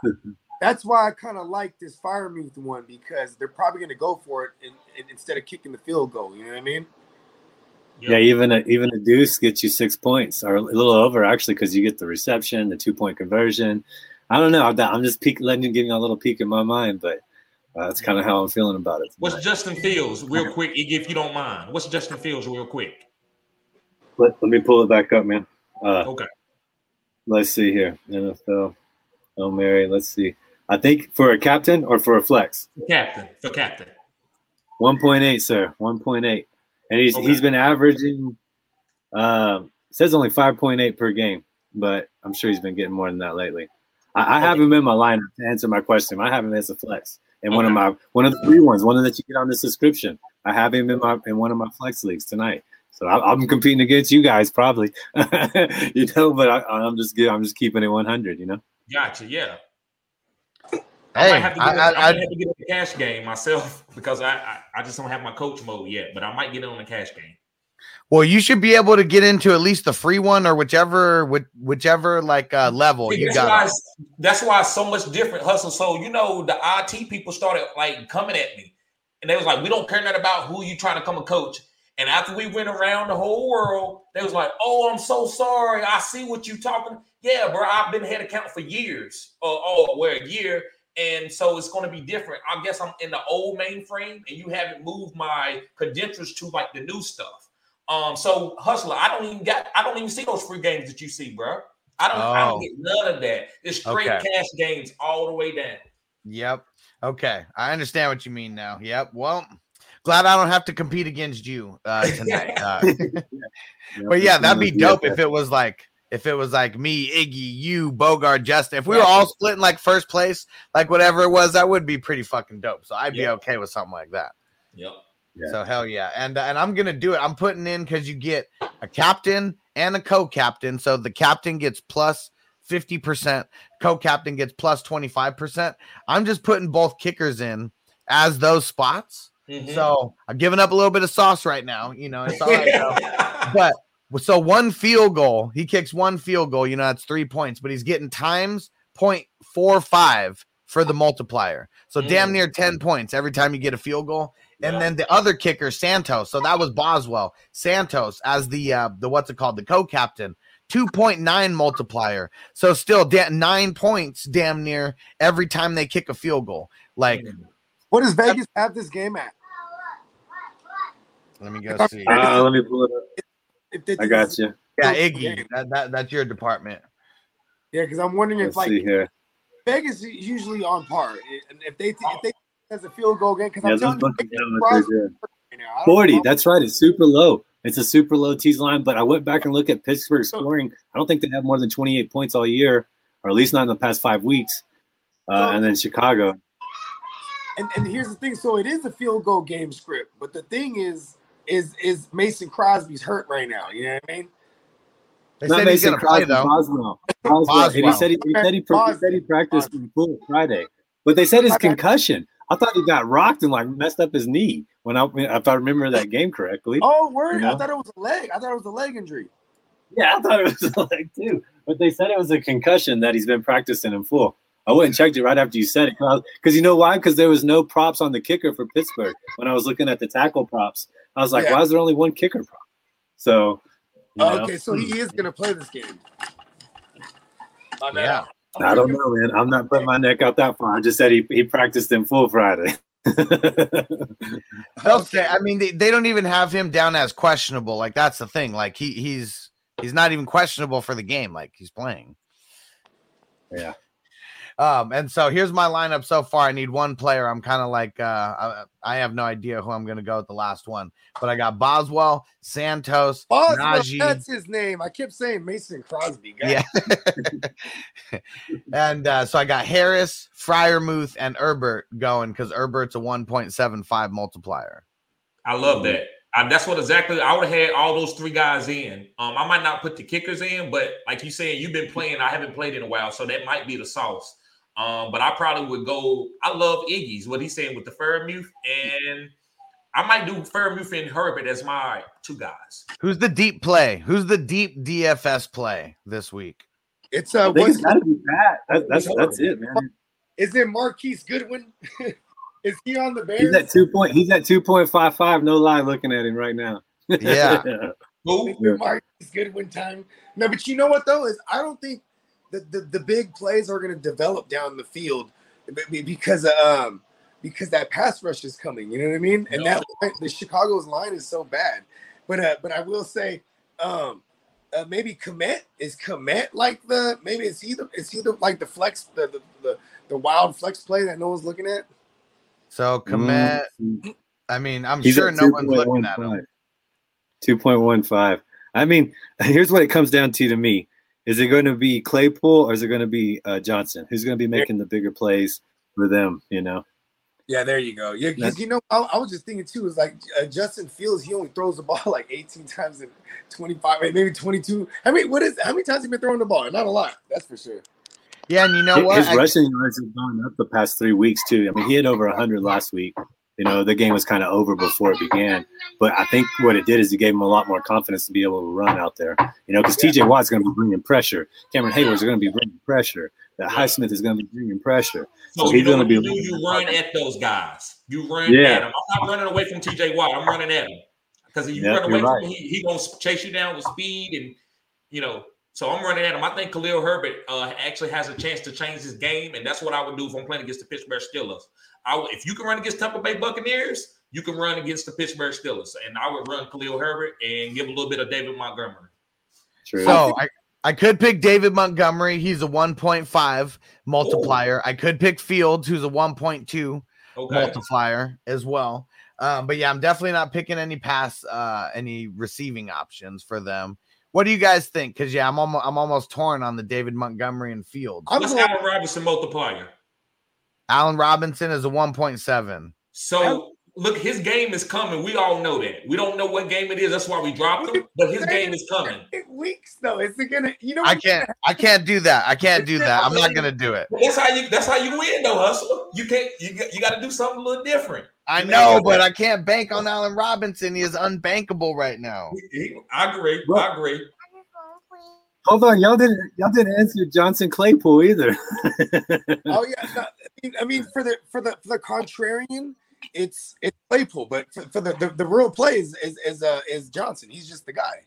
S2: that's why I kind of like this Freiermuth one because they're probably gonna go for it in, in- instead of kicking the field goal. You know what I mean?
S3: Yeah, even a, even a deuce gets you six points or a little over actually because you get the reception, the two point conversion. I don't know. I'm, I'm just peek, letting you give me a little peek in my mind, but uh, that's kind of how I'm feeling about it.
S4: What's. Justin Fields, real quick, if you don't mind? What's Justin Fields, real quick?
S3: Let, let me pull it back up, man. Uh,
S4: Okay.
S3: Let's see here. NFL. Oh, Mary. Let's see. I think for a captain or for a flex.
S4: Captain. For captain.
S3: 1.8, sir. 1.8. And he's
S4: Okay.
S3: he's been averaging um says only 5.8 per game, but I'm sure he's been getting more than that lately. I, I have him in my lineup to answer my question. I have him as a flex. And one of my one of the free ones, one of that you get on the subscription. I have him in my in one of my flex leagues tonight. So I, I'm competing against you guys probably, <laughs> you know. But I, I'm just gi- I'm just keeping it 100. You know.
S4: Gotcha. Yeah. I
S1: Hey,
S4: might have to
S1: I,
S4: get,
S1: I,
S4: I,
S1: I,
S4: might have to get in the cash game myself <laughs> because I, I I just don't have my coach mode yet, but I might get on the cash game.
S1: Well, you should be able to get into at least the free one or whichever, which, whichever like uh, level
S4: See,
S1: you
S4: that's
S1: got.
S4: why that's why it's so much different hustle. So you know the IT people started like coming at me, and they was like, "We don't care nothing about who you trying to come a coach." And after we went around the whole world, they was like, "Oh, I'm so sorry. I see what you talking. Yeah, bro, I've been head account for years. Oh, oh, well, a year." And so it's going to be different. I guess I'm in the old mainframe, and you haven't moved my credentials to like the new stuff. Um, so hustler, I don't even got, I don't even see those free games that you see, bro. I don't, I
S1: Oh.
S4: don't get none of that. It's straight
S1: Okay.
S4: cash games all the way down.
S1: Yep. Okay. I understand what you mean now. Yep. Well, glad I don't have to compete against you uh, <laughs> tonight. Uh, but yeah, that'd be dope if it was like if it was like me, Iggy, you, Bogart, Justin. If we were all splitting like first place, like whatever it was, that would be pretty fucking dope. So I'd be
S4: Yeah.
S1: okay with something like that.
S4: Yep.
S3: Yeah.
S1: So hell yeah, and and I'm gonna do it. I'm putting in because you get a captain and a co-captain. So the captain gets plus fifty percent, co-captain gets plus twenty five percent. I'm just putting both kickers in as those spots.
S4: Mhm.
S1: So I'm giving up a little bit of sauce right now. You know, it's all right though. <laughs> but so one field goal, he kicks one field goal. You know, that's three points, but he's getting times 0.45 for the multiplier. So damn
S4: Mm.
S1: near 10 points every time you get a field goal. And then the other kicker, Santos. So that was Boswell. Santos as the uh the what's it called? The co-captain. 2.9 multiplier. So still da- nine points damn near every time they kick a field goal. Like,
S4: Mm.
S2: What does Vegas have this game at?
S1: let me go see.
S3: Uh, let me pull it up.
S2: If they
S3: I got you.
S1: Yeah, Iggy. That, that that's your department.
S2: Yeah, because I'm wondering
S3: Let's
S2: if like
S3: see here.
S2: Vegas is usually on par, and if they if they as a field goal game, because
S3: Yeah,
S2: I'm telling you,
S3: bucket
S2: Vegas
S3: down
S2: Crosby
S3: right
S2: right now.
S3: 40.
S2: know.
S3: That's right. It's super low. It's a super low tease line, but I went back and looked at Pittsburgh scoring. I don't think they have more than 28 points all year, or at least not in the past five weeks. Uh, and then Chicago.
S2: And and here's the thing. So it is a field goal game script, but the thing is, is is Mason Crosby's hurt right now. You know what I mean?
S1: They
S3: Not
S1: said he's
S3: Mason
S1: gonna play
S3: Crosby,
S1: though.
S3: Boswell. Boswell. And he said he, he said he, he said he practiced in full Friday, but they said his concussion. I thought he got rocked and like messed up his knee. When I if I remember that game correctly.
S2: Oh, word!
S3: Yeah.
S2: I thought it was a leg. I thought it was a leg injury.
S3: Yeah, I thought it was <laughs> a leg too, but they said it was a concussion that he's been practicing in full. I went and checked it right after you said it because you know why? Because there was no props on the kicker for Pittsburgh when I was looking at the tackle props. I was like,
S2: Yeah.
S3: why is there only one kicker? prop? So, you oh, know,
S2: okay, so he is gonna play this game. My bad.
S1: Yeah.
S3: I don't know, man. I'm not putting my neck out that far. I just said he, he practiced in full Friday. <laughs>
S1: They'll. I mean, they, they don't even have him down as questionable. Like that's the thing. Like he he's he's not even questionable for the game. Like he's playing.
S3: Yeah.
S1: Um, and so here's my lineup so far. I need one player. I'm kind of like uh I, I have no idea who I'm gonna go with the last one, but I got Boswell, Santos,
S2: Boswell,
S1: Najee.
S2: that's his name. I kept saying Mason Crosby. God.
S1: Yeah. <laughs> and uh, so I got Harris, Freiermuth, and Herbert going because Herbert's a 1.75 multiplier.
S4: I love that. I, that's what exactly I would have had all those three guys in. Um, I might not put the kickers in, but like you saying, you've been playing. I haven't played in a while, so that might be the sauce. Um, but I probably would go. I love Iggy's what he's saying with the Freiermuth, and I might do Freiermuth and Herbert as my two guys.
S1: Who's the deep play? Who's the deep DFS play this week?
S2: It's
S3: I
S2: uh,
S3: think
S2: what's,
S3: it's gotta be Pat. That, that's that's it, man.
S2: is it Marquise Goodwin? <laughs> is he on the Bears?
S3: He's at two point. He's at two point five five. No lie, looking at him right now.
S1: Yeah.
S4: Who? <laughs>
S2: Is it Marquise Goodwin time? No, but you know what though is I don't think the the, the big plays are going to develop down the field be- be- because um because that pass rush is coming. You know what I mean? And that the Chicago's line is so bad. But uh, but I will say, um, uh, maybe Kmet is Kmet like the maybe is he the is he the like the flex the the the, the wild flex play that no one's looking at?
S1: So Kmet. I mean, I'm.
S3: He's
S1: sure no one's looking at him.
S3: 2.15. I mean, <laughs> here's what it comes down to to me. Is it going to be Claypool or is it going to be uh, Johnson? Who's going to be making the bigger plays for them, you know?
S2: Yeah, there you go. Yeah, because you know, I, I was just thinking too. Is like uh, Justin Fields. He only throws the <laughs> ball like 18 times in 25, maybe 22. I mean, what is how many times has he been throwing the ball? Not a lot, that's for sure.
S1: Yeah, and you know
S3: His-
S1: what?
S3: His
S1: I-
S3: rushing yards have gone up the past three weeks, too. I mean, he had over 100 last week. You know, the game was kind of over before it began. But I think what it did is it gave him a lot more confidence to be able to run out there. You know, because TJ Watt's going to be bringing pressure. Cameron Heyward's going to be bringing pressure. That Highsmith is going to be bringing pressure.
S4: So,
S3: So
S4: you
S3: he's going to be.
S4: you? You run at those guys. You run
S3: Yeah.
S4: at them. I'm not running away from TJ Watt. I'm running at him because if you
S3: Yeah,
S4: run away
S3: you're
S4: from
S3: right.
S4: him, he, he gonna chase you down with speed and you know. So I'm running at him. I think Khalil Herbert uh, actually has a chance to change his game, and that's what I would do if I'm playing against the Pittsburgh Steelers. I if you can run against Tampa Bay Buccaneers, you can run against the Pittsburgh Steelers, and I would run Khalil Herbert and give a little bit of David Montgomery.
S3: True.
S1: So I, I could pick David Montgomery. He's a 1.5 multiplier. I could pick Fields, who's a 1.2
S4: Okay.
S1: multiplier as well. Um, but yeah, I'm definitely not picking any pass, uh, any receiving options for them. What do you guys think? Because yeah, I'm almost I'm almost torn on the David Montgomery and Fields.
S2: I'm
S4: What's
S2: going-
S4: Allen Robinson multiplier?
S1: Allen Robinson is a 1.7.
S4: So look, his game is coming. We all know that. We don't know what game it is. That's why we dropped him. But his game is coming.
S2: Eight weeks though. Is it gonna? You know,
S1: I can't I can't do that. I can't do that. I'm not gonna do it.
S4: That's how you. That's how you win, though, hustler. You can't. You got, you got to do something a little different.
S1: I know, but I can't bank on Allen Robinson. He is unbankable right now.
S4: He- he- I agree. I agree.
S3: Hold on, y'all didn't y'all didn't answer Johnson Claypool either. <laughs>
S2: Oh yeah, no, I, mean, for the for the for the contrarian, it's it's Claypool, but for, for the, the the real play is is is, uh, is Johnson. He's just the guy.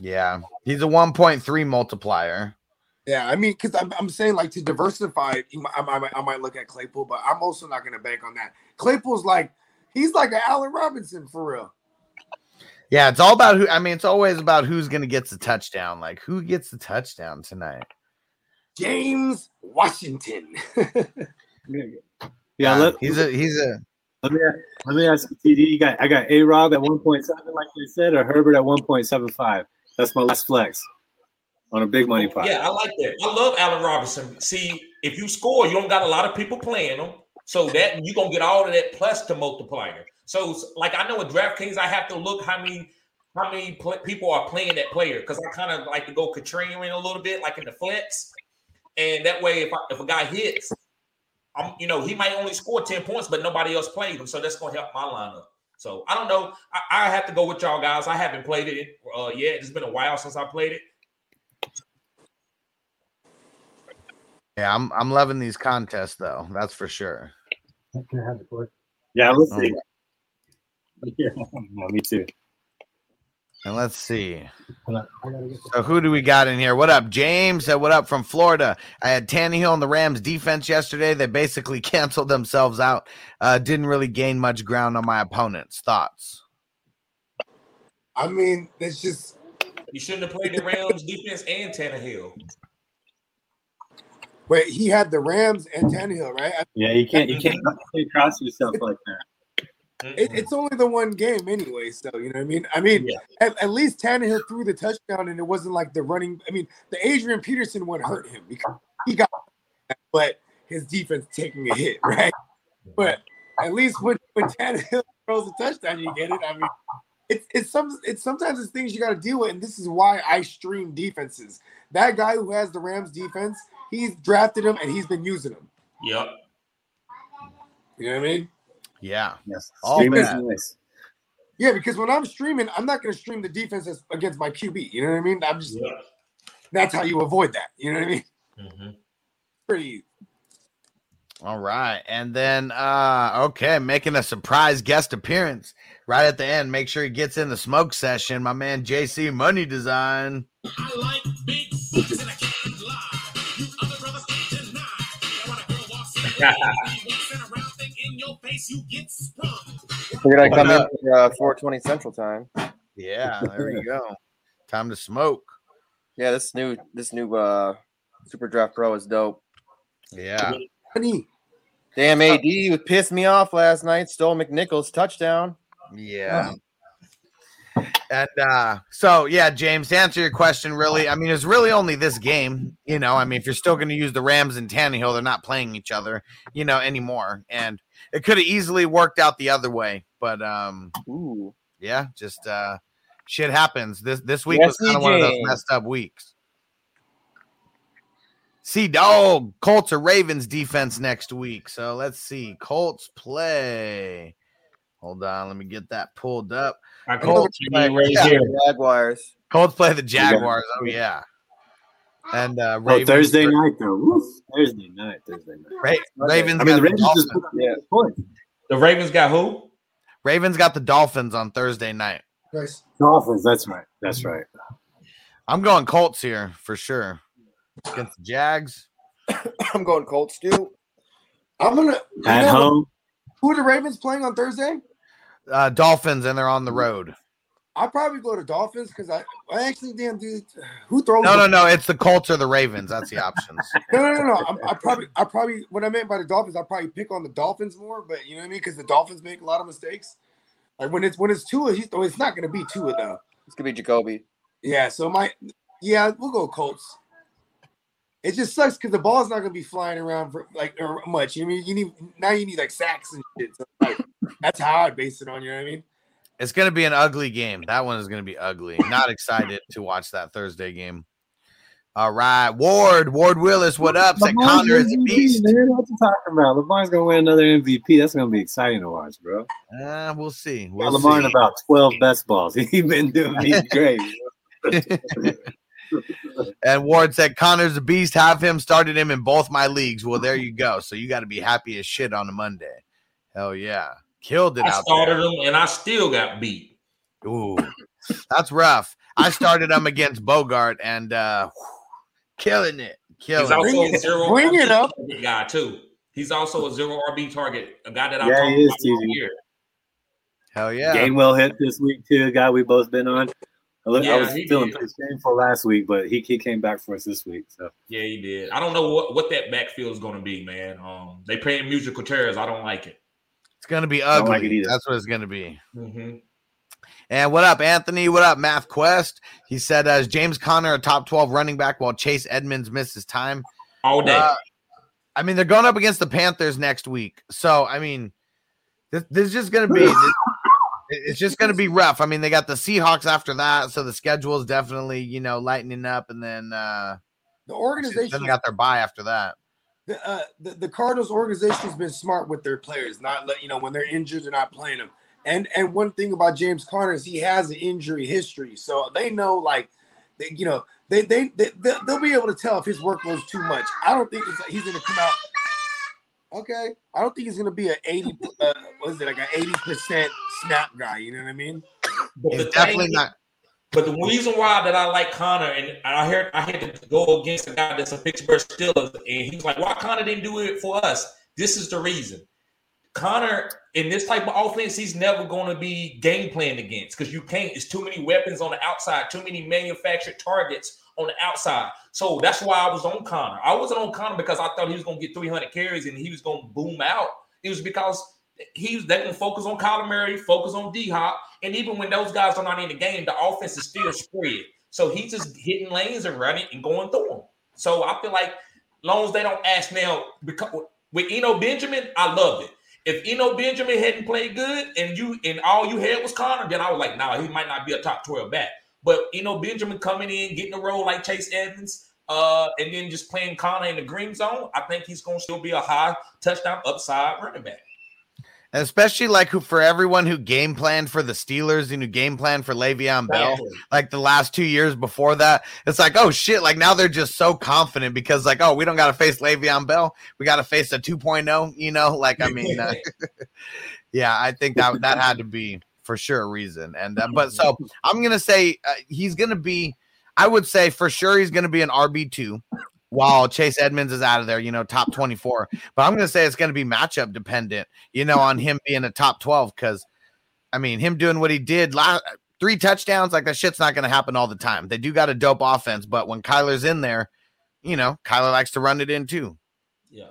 S1: Yeah, he's a 1.3 multiplier.
S2: Yeah, I mean, because I'm, I'm saying like to diversify, I might, I might look at Claypool, but I'm also not going to bank on that. Claypool's like he's like an Allen Robinson for real.
S1: Yeah, it's all about who. I mean, it's always about who's going to get the touchdown. Like, who gets the touchdown tonight?
S2: James Washington. <laughs>
S3: yeah, let,
S1: he's a he's a.
S3: let me let me ask you, TD. You got I got A Rob at one point seven, like they said, or Herbert at one point seven five. That's my last flex on a big money pot.
S4: Yeah, I like that. I love Allen Robinson. See, if you score, you don't got a lot of people playing them, so that you're gonna get all of that plus to multiplier. So, like I know with DraftKings, I have to look how many how many pl- people are playing that player because I kind of like to go contrarian a little bit, like in the flex, and that way, if I, if a guy hits, I'm you know he might only score ten points, but nobody else played him, so that's gonna help my lineup. So I don't know. I, I have to go with y'all guys. I haven't played it uh, yet. It's been a while since I played it.
S1: Yeah, I'm I'm loving these contests though. That's for sure.
S3: Yeah, let's see. <laughs> Yeah, me too.
S1: And let's see. So who do we got in here? What up, James? Said what up from Florida. I had Tannehill and the Rams defense yesterday. They basically <laughs> canceled themselves out. Uh, didn't really gain much ground on my opponents. Thoughts?
S2: I mean, it's just
S4: You shouldn't have played the Rams defense and Tannehill.
S2: wait. He had the Rams and Tannehill, right?
S3: Yeah, you can't you can't, you <laughs> can't cross yourself like that.
S2: It, it's only the one game anyway, so you know what I mean. I mean,
S4: Yeah.
S2: at, at least Tannehill threw the touchdown, and it wasn't like the running. I mean, the Adrian Peterson one hurt him because he got, but his defense taking a hit, <laughs> right? But at least when when Tannehill <laughs> throws a touchdown, you get it. I mean, it's it's some it's sometimes it's things you got to deal with, and this is why I stream defenses. That guy who has the Rams defense, he's drafted him and he's been using them.
S4: Yep.
S2: You know what I mean?
S1: Yeah.
S3: Yes.
S1: All
S3: Streaming's
S1: bad.
S3: nice.
S2: Yeah, because when I'm streaming, I'm not going to stream the defense as- against my QB. You know what I mean? I'm just
S4: Yep.
S2: that's how you avoid that. You know what I mean?
S4: Mhm.
S2: Pretty.
S1: All right. And then uh okay, making a surprise guest appearance right at the end. Make sure he gets in the smoke session. My man JC Money Design.
S7: I like big boots and I can't lie. You other brothers can't deny. Now when a girl walks in, face, you get sprung.
S8: Figured I'd come in
S1: What
S8: for uh, 420 Central Time.
S1: Yeah, there you go. Time to smoke.
S8: Yeah, this new this new uh Super Draft Pro is dope.
S1: Yeah.
S2: Honey,
S8: Damn AD was pissed me off last night. Stole McNichols touchdown.
S1: Yeah. And uh so yeah, James, to answer your question, really, I mean, it's really only this game. You know, I mean, if you're still gonna use the Rams and Tannehill, they're not playing each other, you know, anymore. And it could have easily worked out the other way, but um
S8: Ooh.
S1: yeah, just uh shit happens. This this week
S8: Yes,
S1: was kind of one of those messed up weeks. See, dog, Colts or Ravens defense next week. So let's see. Colts play. Hold on, let me get that pulled up.
S4: I
S1: Colts
S4: called
S1: play-
S4: right
S1: yeah.
S4: here.
S8: Jaguars.
S1: Colts play the Jaguars. Oh yeah. And uh
S3: Oh,
S1: Ravens,
S3: Thursday night though. Woof. Thursday night. Thursday night.
S1: Ra- Ravens
S3: I mean,
S1: got
S3: the Ravens
S1: the
S3: just put up yeah. points.
S4: The Ravens got who?
S1: Ravens got the Dolphins on Thursday night.
S2: nice.
S3: Dolphins. That's right. That's right.
S1: I'm going Colts here for sure. Against the Jags. <coughs>
S8: I'm going Colts too.
S2: I'm gonna.
S3: At home.
S2: Who are the Ravens playing on Thursday?
S1: Uh Dolphins and they're on the road.
S2: I'll probably go to Dolphins because I, I actually damn dude. Who throws?
S1: No,
S2: the-
S1: no, no. It's the Colts or the Ravens. That's the options. <laughs>
S2: no, no, no, no. I'm- I probably, I probably, what I meant by the Dolphins, I probably pick on the Dolphins more. But you know what I mean? Because the Dolphins make a lot of mistakes. Like when it's when it's Tua, he's oh, it's not going to be Tua though.
S8: It's gonna be Jacoby.
S2: Yeah. So my, yeah, we'll go Colts. It just sucks because the ball's not going to be flying around for like er, much. You know what I mean? You need now you need like sacks and shit. So like, that's how I base it on. You know what I mean?
S1: It's going to be an ugly game. That one is going to be ugly. Not excited to watch that Thursday game. All right, Ward, Ward Willis, what up? Said Conner is a beast.
S3: Man, what you talking about? Lamar's gonna win another MVP. That's gonna be exciting to watch, bro.
S1: Uh, we'll see. We'll
S3: Lamar in about twelve best balls. <laughs> He's been doing he's great. <laughs>
S1: and Ward said Conner's a beast. Have him started him in both my leagues. Well, there you go. So you got to be happy as shit on a Monday. Hell yeah, killed it
S4: I
S1: out
S4: started
S1: there.
S4: them and I still got beat.
S1: Ooh, that's rough. I started him against Bogart and uh, killing it,
S4: He's
S1: killing.
S4: also
S1: it.
S2: Bring
S4: a
S2: it-
S4: zero
S2: bring
S4: RB
S2: it up.
S4: guy too. He's also a zero RB target, a guy that I
S3: Yeah,
S4: talked
S3: he is,
S4: about all
S3: TJ.
S4: year.
S1: Hell yeah.
S3: Gainwell hit this week too. A guy we both been on. I, look, I was feeling
S4: did.
S3: pretty shameful last week, but he, he came back for us this week. So
S4: Yeah, he did. I don't know what, what that backfield is going to be, man. Um, they playing musical chairs. I don't like it.
S1: It's gonna be
S3: don't
S1: ugly.
S3: like it.
S1: That's what it's gonna be.
S4: Mm-hmm.
S1: And what up, Anthony? What up, Math Quest? He said, uh, "Is James Conner a top twelve running back while Chase Edmonds misses time?"
S4: All day.
S1: Uh, I mean, they're going up against the Panthers next week, so I mean, this, this is just gonna be. <laughs> this- it's just gonna be rough. I mean, they got the Seahawks after that, so the schedule is definitely you know lightening up, and then uh,
S2: The
S1: then
S2: organization,
S1: they got their bye after that.
S2: The, uh, the the Cardinals organization has been smart with their players, not let you know when they're injured, they're not playing them. And and one thing about James Conner is he has an injury history, so they know like, they, you know, they they, they they- they'll be able to tell if his workload's too much. I don't think it's, he's going to come out. Okay, I don't think he's going to be an eighty. Uh, what is it like an eighty percent snap guy. You know what I mean?
S4: But
S1: He's definitely
S4: thing-
S1: not.
S4: But the reason why that I like Conner, and I heard I had to go against a guy that's a Pittsburgh Steelers, and he's like, "Why Conner didn't do it for us?" This is the reason. Conner in this type of offense, he's never going to be game planned against because you can't. It's too many weapons on the outside, too many manufactured targets on the outside. So that's why I was on Conner. I wasn't on Conner because I thought he was going to get 300 carries and he was going to boom out. It was because he's they can focus on Kyler Murray, focus on D Hop, and even when those guys are not in the game, the offense is still spread. So he's just hitting lanes and running and going through them. So I feel like long as they don't ask now, because with Eno Benjamin, I loved it. If Eno Benjamin hadn't played good and you and all you had was Conner, then I was like, nah, he might not be a top 12 back. But Eno Benjamin coming in, getting a role like Chase Evans, uh, and then just playing Conner in the green zone, I think he's gonna still be a high touchdown upside running back.
S1: And especially like who for everyone who game planned for the Steelers and who game planned for Le'Veon Bell, like the last two years before that, it's like, oh shit, like now they're just so confident because like, oh, we don't got to face Le'Veon Bell, we got to face a 2.0, you know, like I mean, uh, <laughs> <laughs> yeah, I think that that had to be for sure a reason. And uh, but so <laughs> I'm gonna say uh, he's gonna be, I would say for sure he's gonna be an RB two. While Chase Edmonds is out of there, you know, top 24. But I'm going to say it's going to be matchup dependent, you know, on him being a top 12. Cause I mean, him doing what he did last three touchdowns, like that shit's not going to happen all the time. They do got a dope offense, but when Kyler's in there, you know, Kyler likes to run it in too.
S4: Yeah.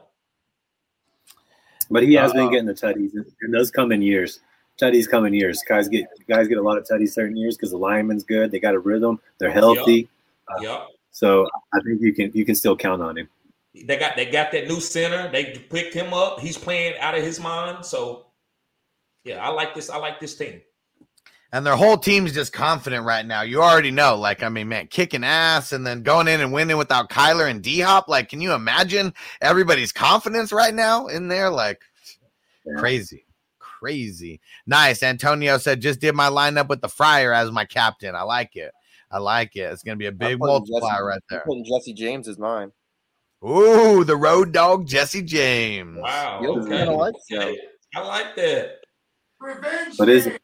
S3: But he has been
S1: Uh,
S3: getting the tutties, and those come in years. Tutties come in years. Guys get guys get a lot of tutties certain years because the lineman's good. They got a rhythm. They're healthy.
S4: Yep.
S3: So I think you can you can still count on him.
S4: They got they got that new center. They picked him up. He's playing out of his mind. So yeah, I like this. I like this team.
S1: And their whole team's just confident right now. You already know, like, I mean, man, kicking ass and then going in and winning without Kyler and D Hop. Like, can you imagine everybody's confidence right now in there? Like,
S3: Yeah.
S1: crazy, crazy. Nice. Antonio said, just did my lineup with the Fryer as my captain. I like it. I like it. It's going to be a big
S8: I'm Jesse-
S1: multiplier right
S8: I'm
S1: there.
S8: putting Jesse James is mine.
S1: Ooh, the road dog, Jesse James.
S4: Wow.
S8: Yep,
S4: Okay.
S8: kinda like that.
S4: I like that.
S2: Revenge.
S3: But is it?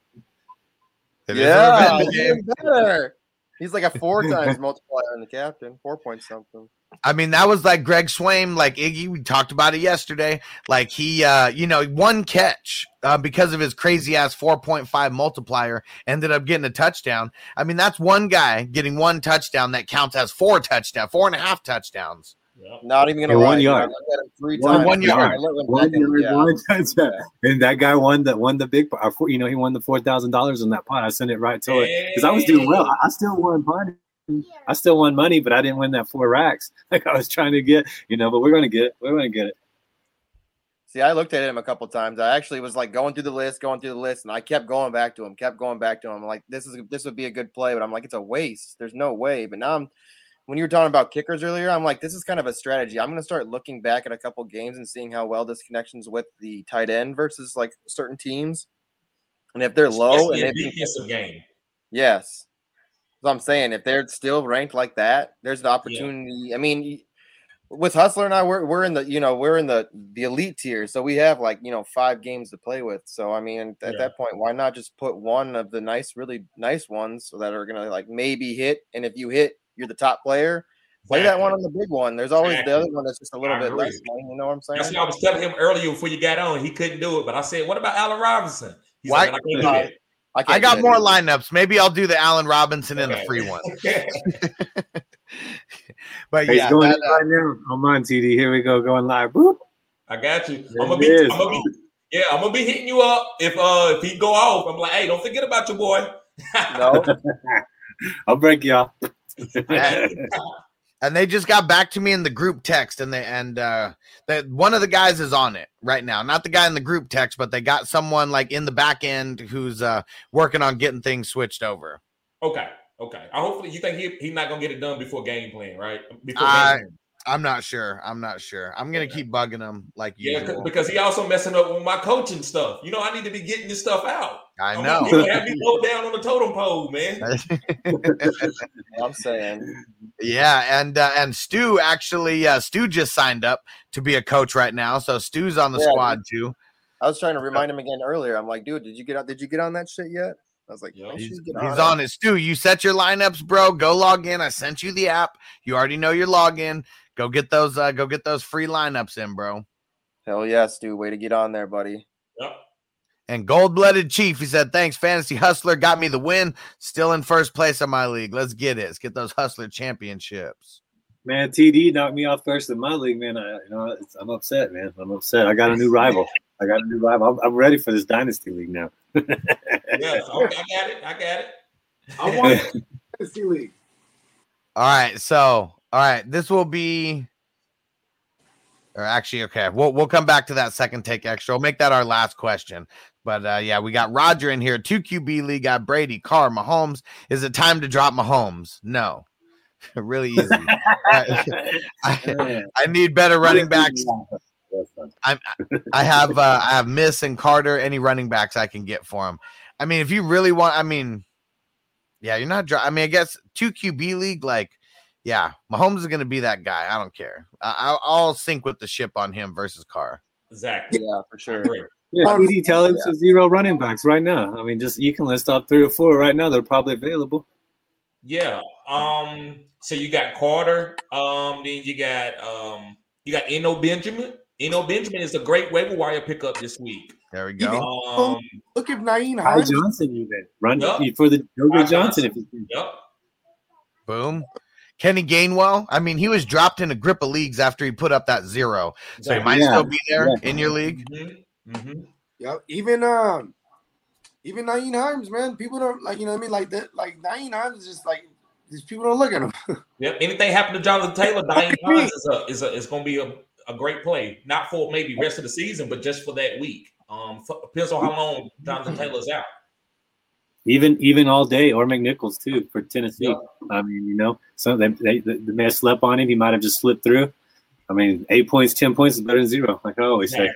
S1: It is a
S8: Yeah,
S1: revenge game.
S8: better. He's like a four <laughs> times multiplier in the captain, four point something.
S1: I mean, that was like Greg Swaim, like Iggy. We talked about it yesterday. Like he, uh, you know, one catch uh, because of his crazy ass 4.5 multiplier ended up getting a touchdown. I mean, that's one guy getting one touchdown that counts as four touchdowns, four and a half touchdowns.
S4: Yep.
S8: Not even gonna
S3: Yeah, one yard.
S8: I looked at him three
S3: One-
S8: times.
S1: one yard.
S8: I let him
S3: One yard,
S8: yeah.
S3: one. <laughs> And that guy won the won the big part. You know, he won the four thousand dollars in that pot. I sent it right to it because I was doing well. I, I still won money. I still won money, but I didn't win that four racks <laughs> like I was trying to get. You know, but we're gonna get it. We're gonna get it.
S8: See, I looked at him a couple times. I actually was like going through the list, going through the list, and I kept going back to him, kept going back to him. I'm like, this is this would be a good play, but I'm like, it's a waste. There's no way. But now I'm when you were talking about kickers earlier, I'm like, this is kind of a strategy. I'm gonna start looking back at a couple games and seeing how well this connections with the tight end versus like certain teams. And if they're low
S4: Especially
S8: and
S4: a
S8: they can
S4: defensive game.
S8: Yes. So I'm saying if they're still ranked like that, there's the opportunity. I mean, with Hustler and I, we're we're in the you know we're in the the elite tier, so we have like you know five games to play with. So I mean, at
S4: Yeah.
S8: that point, why not just put one of the nice, really nice ones so that are gonna like maybe hit, and if you hit, you're the top player. Play that one on the big one. There's always the other one that's just a little
S4: I
S8: bit
S4: agree.
S8: less money. You know what I'm saying?
S4: That's what I was telling him earlier before you got on. He couldn't do it, but I said, "What about Allen Robinson?" He's
S1: Why-
S4: like, "I can't do that."
S8: can't
S1: I got
S8: that
S1: more
S8: either.
S1: lineups. Maybe I'll do the Allen Robinson and the free <laughs> one. <laughs> <laughs> But
S3: Hey,
S1: yeah,
S3: it's going
S1: that, uh,
S3: right now. I'm on TD. Here we go, going live. Boop.
S4: I got you.
S3: There
S4: I'm gonna be. I'm gonna be, yeah, I'm gonna be hitting you up if uh if he go off. I'm like, hey, don't forget about your boy.
S8: No,
S3: I'll break y'all. <laughs>
S1: and they just got back to me in the group text and they and uh that one of the guys is on it right now not the guy in the group text but they got someone like in the back end who's uh working on getting things switched over
S4: Okay, okay. I hopefully you think he he's not gonna get it done before game plan, right? Before
S1: I,
S4: plan.
S1: i'm not sure i'm not sure i'm gonna
S4: Okay.
S1: keep bugging him like
S4: Yeah,
S1: usual
S4: because he also messing up with my coaching stuff. You know, I need to be getting this stuff out.
S1: I know
S4: gonna- he gonna have me low down on the totem pole, man. <laughs>
S8: I'm saying
S1: yeah and uh, and stu actually uh stu just signed up to be a coach right now so stu's on the
S8: Yeah.
S1: squad too
S8: I was trying to remind him again earlier. I'm like, dude, did you get on? Did you get on that shit yet? I was like,
S4: Yeah.
S8: "You should
S1: He's,
S8: get
S1: he's
S8: it."
S1: on it. Stu, you set your lineups, bro. Go log in. I sent you the app. You already know your login. Go get those. Uh, go get those free lineups in, bro.
S8: Hell yes, dude. Way to get on there, buddy.
S4: Yep.
S1: And gold blooded chief, he said, "Thanks, fantasy hustler, got me the win. Still in first place of my league. Let's get it. Let's get those hustler championships."
S3: Man, TD knocked me off first in my league, man. I, you know, it's, I'm upset, man. I'm upset. I got a new rival. I got a new rival. I'm, I'm ready for this dynasty league now. <laughs>
S4: Yeah. Okay, I got it. I got it.
S2: I want fantasy <laughs> league.
S1: All right, so all right, this will be. Or actually, okay, we'll we'll come back to that second take extra. We'll make that our last question. But uh, yeah, we got Roger in here. Two QB league got Brady, Carr, Mahomes. Is it time to drop Mahomes? No, <laughs> really easy. I, <laughs> I, I need better running backs. I'm, I have uh, I have Miss and Carter. Any running backs I can get for him. I mean, if you really want, I mean, yeah, you're not. dri- I mean, I guess two QB league, like, yeah, Mahomes is going to be that guy. I don't care. I, I'll, I'll sink with the ship on him versus Carr.
S4: Exactly.
S8: Yeah, for sure.
S4: Great.
S3: Yeah,
S2: Um,
S3: TD, tell him zero running backs right now. I mean, just you can list off three or four right now. They're probably available.
S4: Yeah. Um. So you got Carter. Um. Then you got um. You got Eno Benjamin. Eno Benjamin is a great waiver wire pickup this week.
S1: There we
S2: You think-
S1: go.
S4: Um.
S2: Look at Naeem
S3: Ty
S2: Hines.
S3: Johnson, even run
S4: Yup.
S3: for the Joe Johnson. If you can.
S4: Yep.
S1: Boom. Kenny Gainwell. I mean, he was dropped in a grip of leagues after he put up that zero, so he might
S3: Yeah.
S1: still be there
S3: Yeah.
S1: in your league.
S4: Mm-hmm. Mm-hmm.
S2: Yep. Even um, even Nyheim Hines, man. People don't like you know what I mean. Like that. Like Nyheim Hines is just like these people don't look at him. <laughs>
S4: Yep. Anything happen to Jonathan Taylor, <laughs> Nyheim Hines is a is a is going to be a, a great play. Not for maybe rest of the season, but just for that week. Um. f- Depends on how long Jonathan Taylor's out.
S3: Even even all day, or McNichols too for Tennessee.
S4: Yeah.
S3: I mean, you know, so they, they the the man slept on him. He might have just slipped through. I mean, eight points, ten points is better than zero. Like I always say.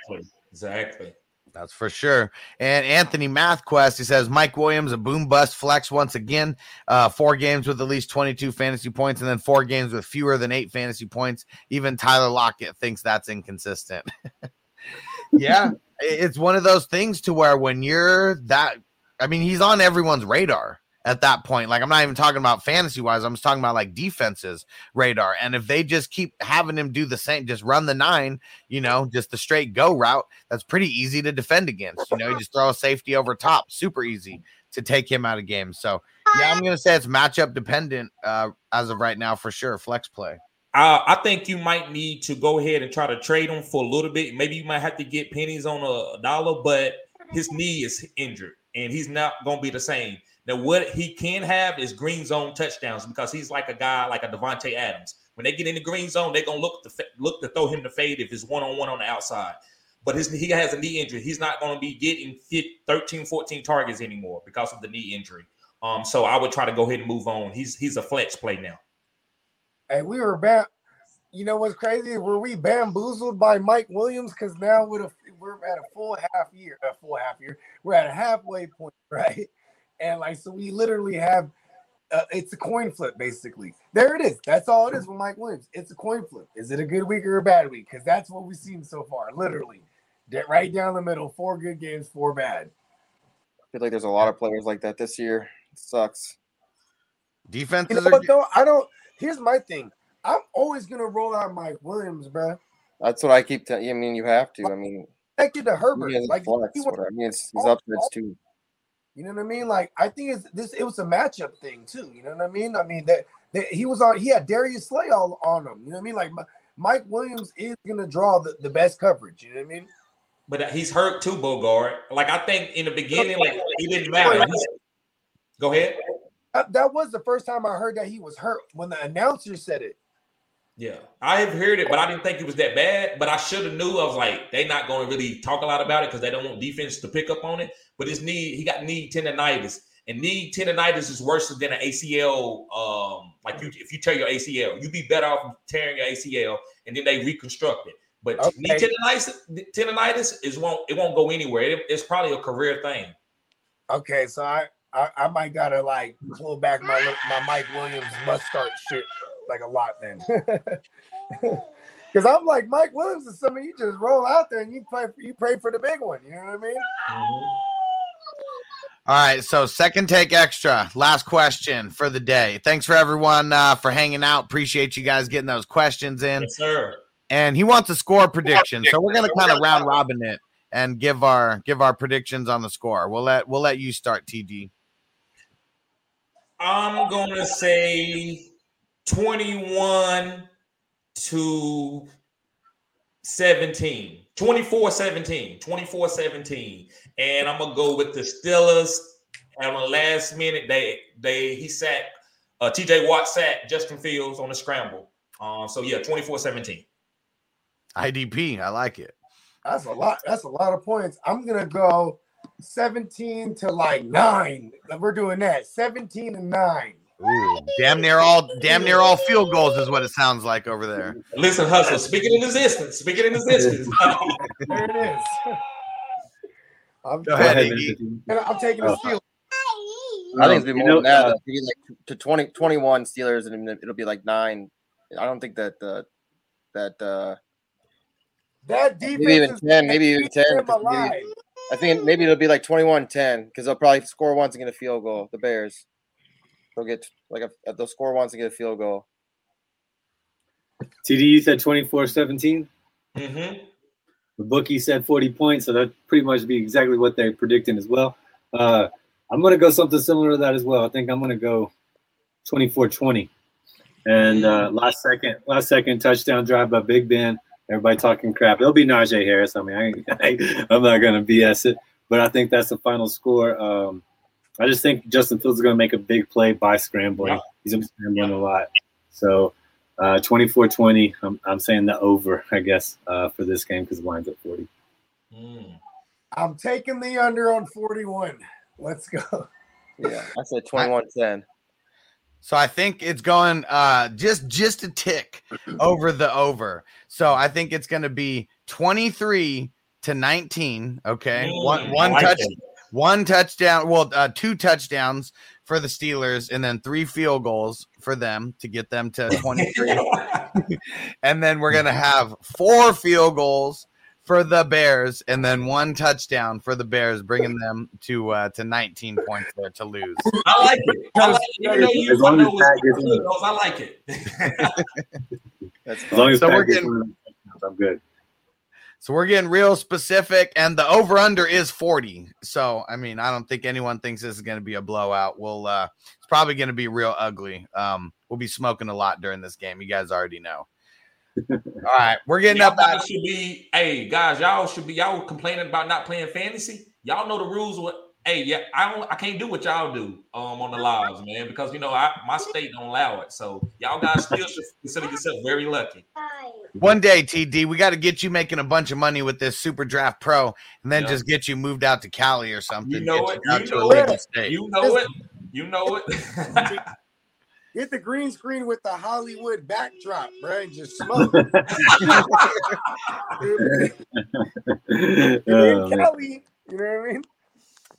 S4: Exactly.
S1: That's for sure. And Anthony MathQuest, he says Mike Williams, a boom bust flex once again. Uh, four games with at least 22 fantasy points, and then four games with fewer than eight fantasy points. Even Tyler Lockett thinks that's inconsistent. <laughs> yeah, it's one of those things to where when you're that, I mean, he's on everyone's radar at that point. Like, I'm not even talking about fantasy wise, I'm just talking about like defenses radar. And if they just keep having him do the same, just run the nine, you know, just the straight go route, that's pretty easy to defend against. You know, you just throw a safety over top, super easy to take him out of games. So, yeah, I'm gonna say it's matchup dependent uh, as of right now for sure. Flex play.
S4: Uh, I think you might need to go ahead and try to trade him for a little bit. Maybe you might have to get pennies on a, dollar, but his knee is injured and he's not going to be the same. Now, what he can have is green zone touchdowns because he's like a guy like a Davante Adams. When they get in the green zone, they're to look to look to throw him the fade if it's one on one on the outside. But his he has a knee injury. He's not going to be getting fit 13, 14 targets anymore because of the knee injury. Um, so I would try to go ahead and move on. He's he's a flex play now.
S2: Hey, we were bam. You know what's crazy? Were we bamboozled by Mike Williams? Because now we're at a full half year, a full half year. We're at a halfway point, <laughs> right? And like, so we literally have. Uh, it's a coin flip, basically. There it is. That's all it is with Mike Williams. It's a coin flip. Is it a good week or a bad week? Because that's what we've seen so far. Literally, De- right down the middle. Four good games, four bad.
S8: I feel like there's a lot of players like that this year. It sucks.
S2: You
S1: Defenses
S2: know
S1: are
S2: what though? I don't. Here's my thing. I'm always gonna roll out Mike Williams, bro.
S8: That's what I keep telling. you. I mean, you have to. I mean,
S2: Connected to Herbert.
S8: he
S2: Like
S8: flex.
S2: he went-
S8: I mean, it's his
S2: all-
S8: upsets
S2: all-
S8: too.
S2: You know what I mean? Like I think it's this. It was a matchup thing too. You know what I mean? I mean that, that he was on. He had Darius Slay all on him. You know what I mean? Like Mike Williams is gonna draw the, the best coverage. You know what I mean?
S4: But uh, he's hurt too, Bogart. Like I think in the beginning, like he didn't matter. He's- Go ahead.
S2: That, that was the first time I heard that he was hurt when the announcer said it.
S4: Yeah, I have heard it, but I didn't think it was that bad. But I should have knew. I was like, they're not going to really talk a lot about it because they don't want defense to pick up on it. But his knee, he got knee tendonitis, and knee tendonitis is worse than an ACL. Um, like you, if you tear your ACL, you'd be better off tearing your ACL and then they reconstruct it. But knee tendonitis, tendonitis is won't it won't go anywhere. It- it's probably a career thing.
S2: Okay, so I I, I might gotta like pull back my my Mike Williams must start shit like a lot then. <laughs> Because I'm like Mike Williams is somebody you just roll out there and you play you pray for the big one. You know what I mean?
S1: All right, so second take extra. Last question for the day. Thanks for everyone uh, for hanging out. Appreciate you guys getting those questions in.
S4: Yes, sir.
S1: And he wants a score prediction, so we're gonna kind of round robin it and give our give our predictions on the score. We'll let we'll let you start, TD.
S4: I'm gonna say 21 to 17. 24 17. 24 17. And I'm gonna go with the Steelers. And on the last minute, they they he sat uh TJ Watt sat Justin Fields on the scramble. Um, so yeah, 24 17.
S1: IDP, I like it.
S2: That's a lot. That's a lot of points. I'm gonna go 17 to like nine. We're doing that. 17 and nine.
S1: Ooh, damn near all damn near all field goals is what it sounds like over there.
S4: Listen, hustle, speaking in existence, speaking in existence. <laughs>
S2: There it is. I'm,
S1: Go ahead,
S3: ahead,
S1: Iggy.
S2: and I'm taking the
S3: Oh.
S2: steal.
S8: I think it's
S3: been
S8: more
S3: know,
S8: than that.
S3: uh,
S8: like to 20, 21 Steelers, and it'll be like nine. I don't think that uh, that uh,
S2: That defense
S8: maybe even ten, maybe even ten.
S2: them
S8: 'cause
S2: alive.
S8: maybe- I think maybe it'll be like 21-10 because they'll probably score once and get a field goal. The Bears, they'll get like a, they'll score once and get a field goal.
S3: TD, you said 24 17.
S4: mm-hmm.
S3: The bookie said 40 points, so that pretty much be exactly what they're predicting as well. Uh, I'm going to go something similar to that as well. I think I'm going to go 24 20. And uh, last second, last second touchdown drive by Big Ben. Everybody talking crap. It'll be Najee Harris. I mean, I, I, <laughs> I'm not going to BS it, but I think that's the final score. Um, I just think Justin Fields is going to make a big play by scrambling.
S4: Yeah.
S3: He's going to be scrambling a lot. So uh, 24-20, I'm, I'm saying the over, I guess, uh, for this game because the line's at 40.
S4: Mm.
S2: I'm taking the under on 41. Let's go. <laughs>
S8: Yeah, I said 21-10.
S1: So I think it's going uh just just a tick <clears throat> over the over. So I think it's going to be 23 to 19, okay? One
S4: Mm,
S1: one
S4: I like
S1: touch
S4: that.
S1: One touchdown, well uh two touchdowns for the Steelers and then three field goals for them to get them to <laughs> 23. and then we're going to have four field goals for the Bears and then one touchdown for the Bears bringing them to uh to 19 points there to lose.
S4: I like it. I like it. Even though you
S3: As long as
S4: it's
S3: Pat gets
S4: field
S3: in.
S4: goals, I like it. <laughs>
S3: As long as
S1: So
S3: Pat
S1: we're
S3: gets
S1: getting-
S3: one of those touchdowns, I'm good.
S1: So we're getting real specific, and the over under is 40. So I mean, I don't think anyone thinks this is going to be a blowout. We'll uh it's probably going to be real ugly. Um, we'll be smoking a lot during this game. You guys already know. <laughs> All right, we're getting
S4: Y'all
S1: up at
S4: guys should be, hey guys, y'all should be y'all complaining about not playing fantasy. Y'all know the rules. What? Hey, yeah, I don't, I can't do what y'all do um on the lives, man, because you know I my state don't allow it. So y'all guys still should consider yourself very lucky.
S1: one day, TD. We got to get you making a bunch of money with this Super Draft Pro, and then
S4: Yeah.
S1: just get you moved out to Cali or something.
S4: You know
S1: get
S4: it.
S1: out
S4: You know
S2: it.
S1: state.
S4: You know it. You know it. <laughs>
S2: Get the green screen with the Hollywood backdrop, bro, and just smoke. <laughs> <laughs> You're
S3: Oh,
S2: in. Cali, you know what I mean?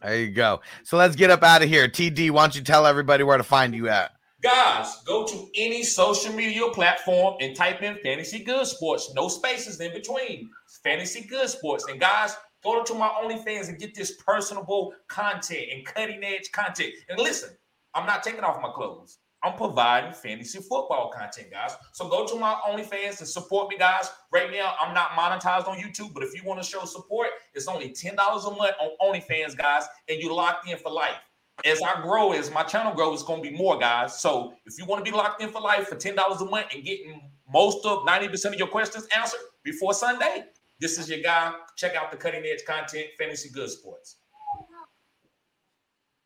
S1: There you go. So let's get up out of here. TD, why don't you tell everybody where to find you at?
S4: Guys, go to any social media platform and type in Fantasy Good Sports. No spaces in between. Fantasy Good Sports. And guys, go to my OnlyFans and get this personable content and cutting edge content. And listen, I'm not taking off my clothes. I'm providing fantasy football content, guys. So go to my OnlyFans and support me, guys. Right now, I'm not monetized on YouTube, but if you want to show support, it's only $10 a month on OnlyFans, guys, and you locked in for life as I grow, as my channel grows, it's gonna be more guys. So if you want to be locked in for life for ten dollars a month and getting most of ninety percent of your questions answered before Sunday, this is your guy. Check out the cutting edge content, Fantasy Good Sports.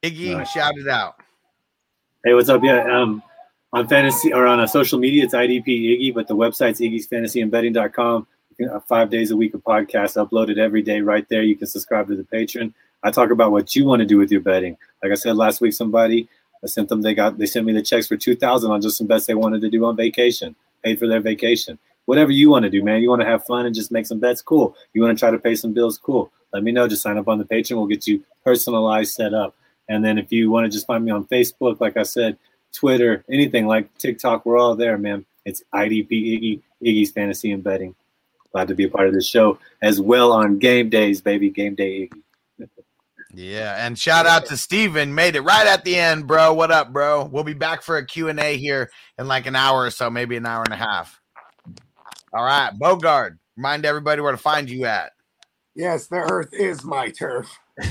S1: Iggy,
S3: Nice.
S1: shout it out.
S3: Hey, what's up? Yeah, um, on fantasy or on a social media, it's IDP Iggy, but the website's. You can have five days a week of podcasts uploaded every day right there. You can subscribe to the Patreon. I talk about what you want to do with your betting. Like I said last week, somebody I sent them they got they sent me the checks for two thousand on just some bets they wanted to do on vacation, paid for their vacation. Whatever you want to do, man. You want to have fun and just make some bets, cool. You want to try to pay some bills, cool. Let me know. Just sign up on the Patreon. We'll get you personalized set up. And then if you want to just find me on Facebook, like I said, Twitter, anything like TikTok, we're all there, man. It's IDP Iggy. Iggy's Fantasy and Betting. Glad to be a part of this show as well on game days, baby. Game day Iggy.
S1: Yeah, and shout out to Steven. Made it right at the end, bro. What up, bro? We'll be back for a Q&A here in like an hour or so, maybe an hour and a half. All right, Bogart, remind everybody where to find you at.
S2: Yes, the earth is my turf. <laughs>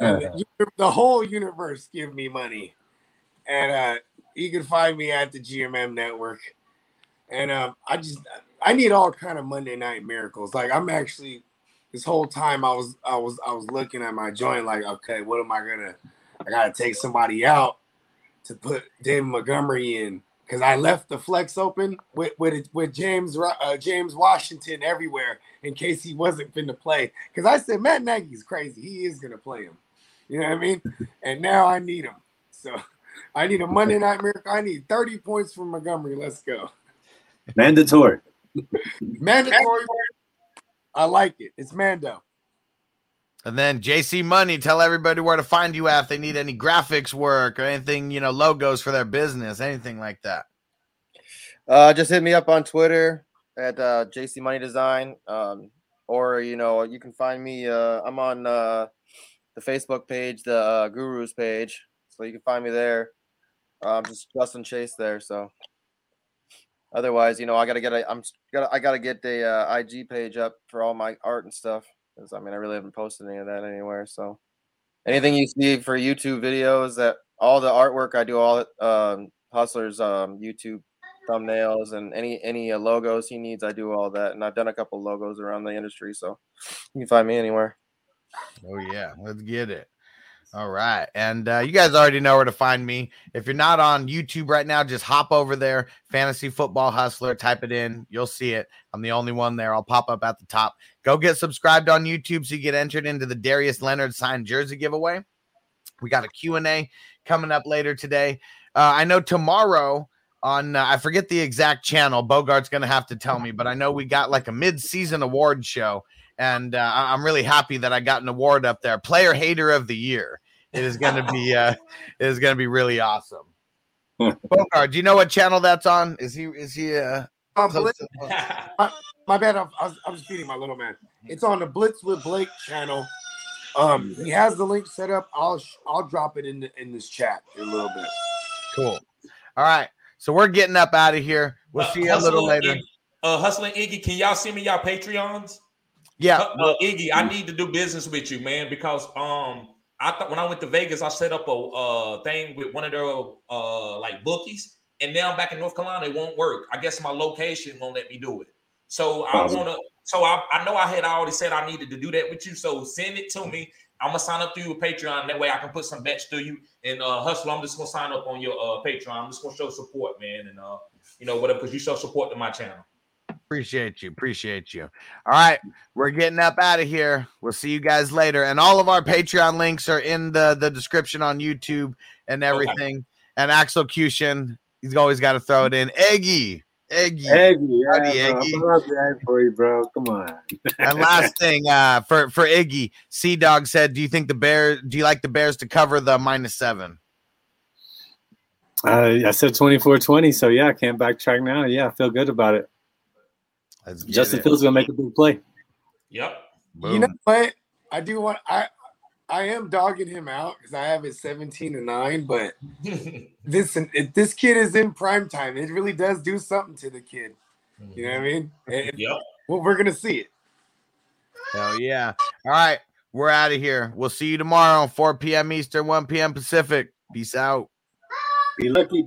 S3: Uh,
S2: And the, whole universe give me money. And uh you can find me at the GMM network. And um I just I need all kind of Monday night miracles. Like I'm actually this whole time I was I was I was looking at my joint like, okay, what am I gonna I gotta take somebody out to put David Montgomery in because I left the flex open with with with James uh, James Washington everywhere in case he wasn't finna play. Because I said Matt Nagy's crazy, he is gonna play him. <laughs> You know what I mean? And now I need him. So I need a Monday night miracle. I need 30 points from Montgomery. Let's go.
S3: Mandatory.
S2: Mandatory. I like it. It's Mando.
S1: And then JC Money, tell everybody where to find you at if they need any graphics work or anything, you know, logos for their business, anything like that.
S8: Uh, just hit me up on Twitter at uh, JC Money Design, um, or you know you can find me. Uh, I'm on uh, the Facebook page, the uh, Gurus page, so you can find me there. Um, just Justin Chase there. So otherwise, you know, I gotta get a. I'm gotta. I gotta get the uh, IG page up for all my art and stuff. Because I mean, I really haven't posted any of that anywhere. So anything you see for YouTube videos, that all the artwork I do, all um, Hustler's um, YouTube thumbnails and any any uh, logos he needs, I do all that. And I've done a couple logos around the industry, so you can find me anywhere.
S1: Oh yeah, let's get it. All right, and uh, you guys already know where to find me. If you're not on YouTube right now, just hop over there, Fantasy Football Hustler. Type it in, you'll see it. I'm the only one there. I'll pop up at the top. Go get subscribed on YouTube so you get entered into the Darius Leonard signed jersey giveaway. We got a Q&A coming up later today. Uh, I know tomorrow on uh, I forget the exact channel. Bogart's going to have to tell me, but I know we got like a mid-season award show and uh, I- I'm really happy that I got an award up there, Player Hater of the Year. It is going to be uh, <laughs> it is going to be really awesome. <laughs> Bogart, do you know what channel that's on? Is he is he uh
S2: Um, Blitz,
S1: to- <laughs>
S2: my bad. I was, I was feeding my little man. It's on the Blitz with Blake channel. Um, he has the link set up. I'll I'll drop it in the, in this chat in a little bit.
S1: cool. All right, so we're getting up out of here. We'll
S4: Uh,
S1: see you a little later.
S4: Iggy- uh, hustling Iggy, can y'all see me y'all Patreons?
S1: Yeah,
S4: Uh, uh, Iggy, I need to do business with you, man, because um, I thought when I went to Vegas, I set up a uh thing with one of their uh like bookies, and now I'm back in North Carolina, it won't work. I guess my location won't let me do it. So I wanna, so I, I know I had already said I needed to do that with you. So send it to me. I'm gonna sign up through your Patreon. That way I can put some bets through you. And uh hustle, I'm just gonna sign up on your uh Patreon. I'm just gonna show support, man, and uh, you know, whatever, because you show support to my channel.
S1: Appreciate you, appreciate you. All right, we're getting up out of here. We'll see you guys later, and all of our Patreon links are in the the description on YouTube and everything. And Axelcution, he's always got to throw it in. Eggy, Eggy.
S3: Eggy,
S1: Howdy,
S3: yeah.
S1: Eggy.
S3: I'm for you, bro. Come on.
S1: And last <laughs> thing, uh, for for Iggy, Sea Dog said, "Do you think the Bears? Do you like the Bears to cover the minus seven?
S3: Uh, I said 24-20, so yeah, I can't backtrack now. Yeah, I feel good about it.
S1: Let's
S3: Justin
S1: it.
S3: Fields gonna make a big play.
S4: Yep.
S2: You know what? I do want I I am dogging him out because I have it 17 to 9, but <laughs> this if this kid is in prime time. It really does do something to the kid. You know what I mean? And- <laughs>
S4: Yep.
S2: well, we're gonna see it.
S1: Hell yeah! All right, we're out of here. We'll see you tomorrow, 4 p.m. Eastern, 1 p.m. Pacific. Peace out.
S3: Be lucky.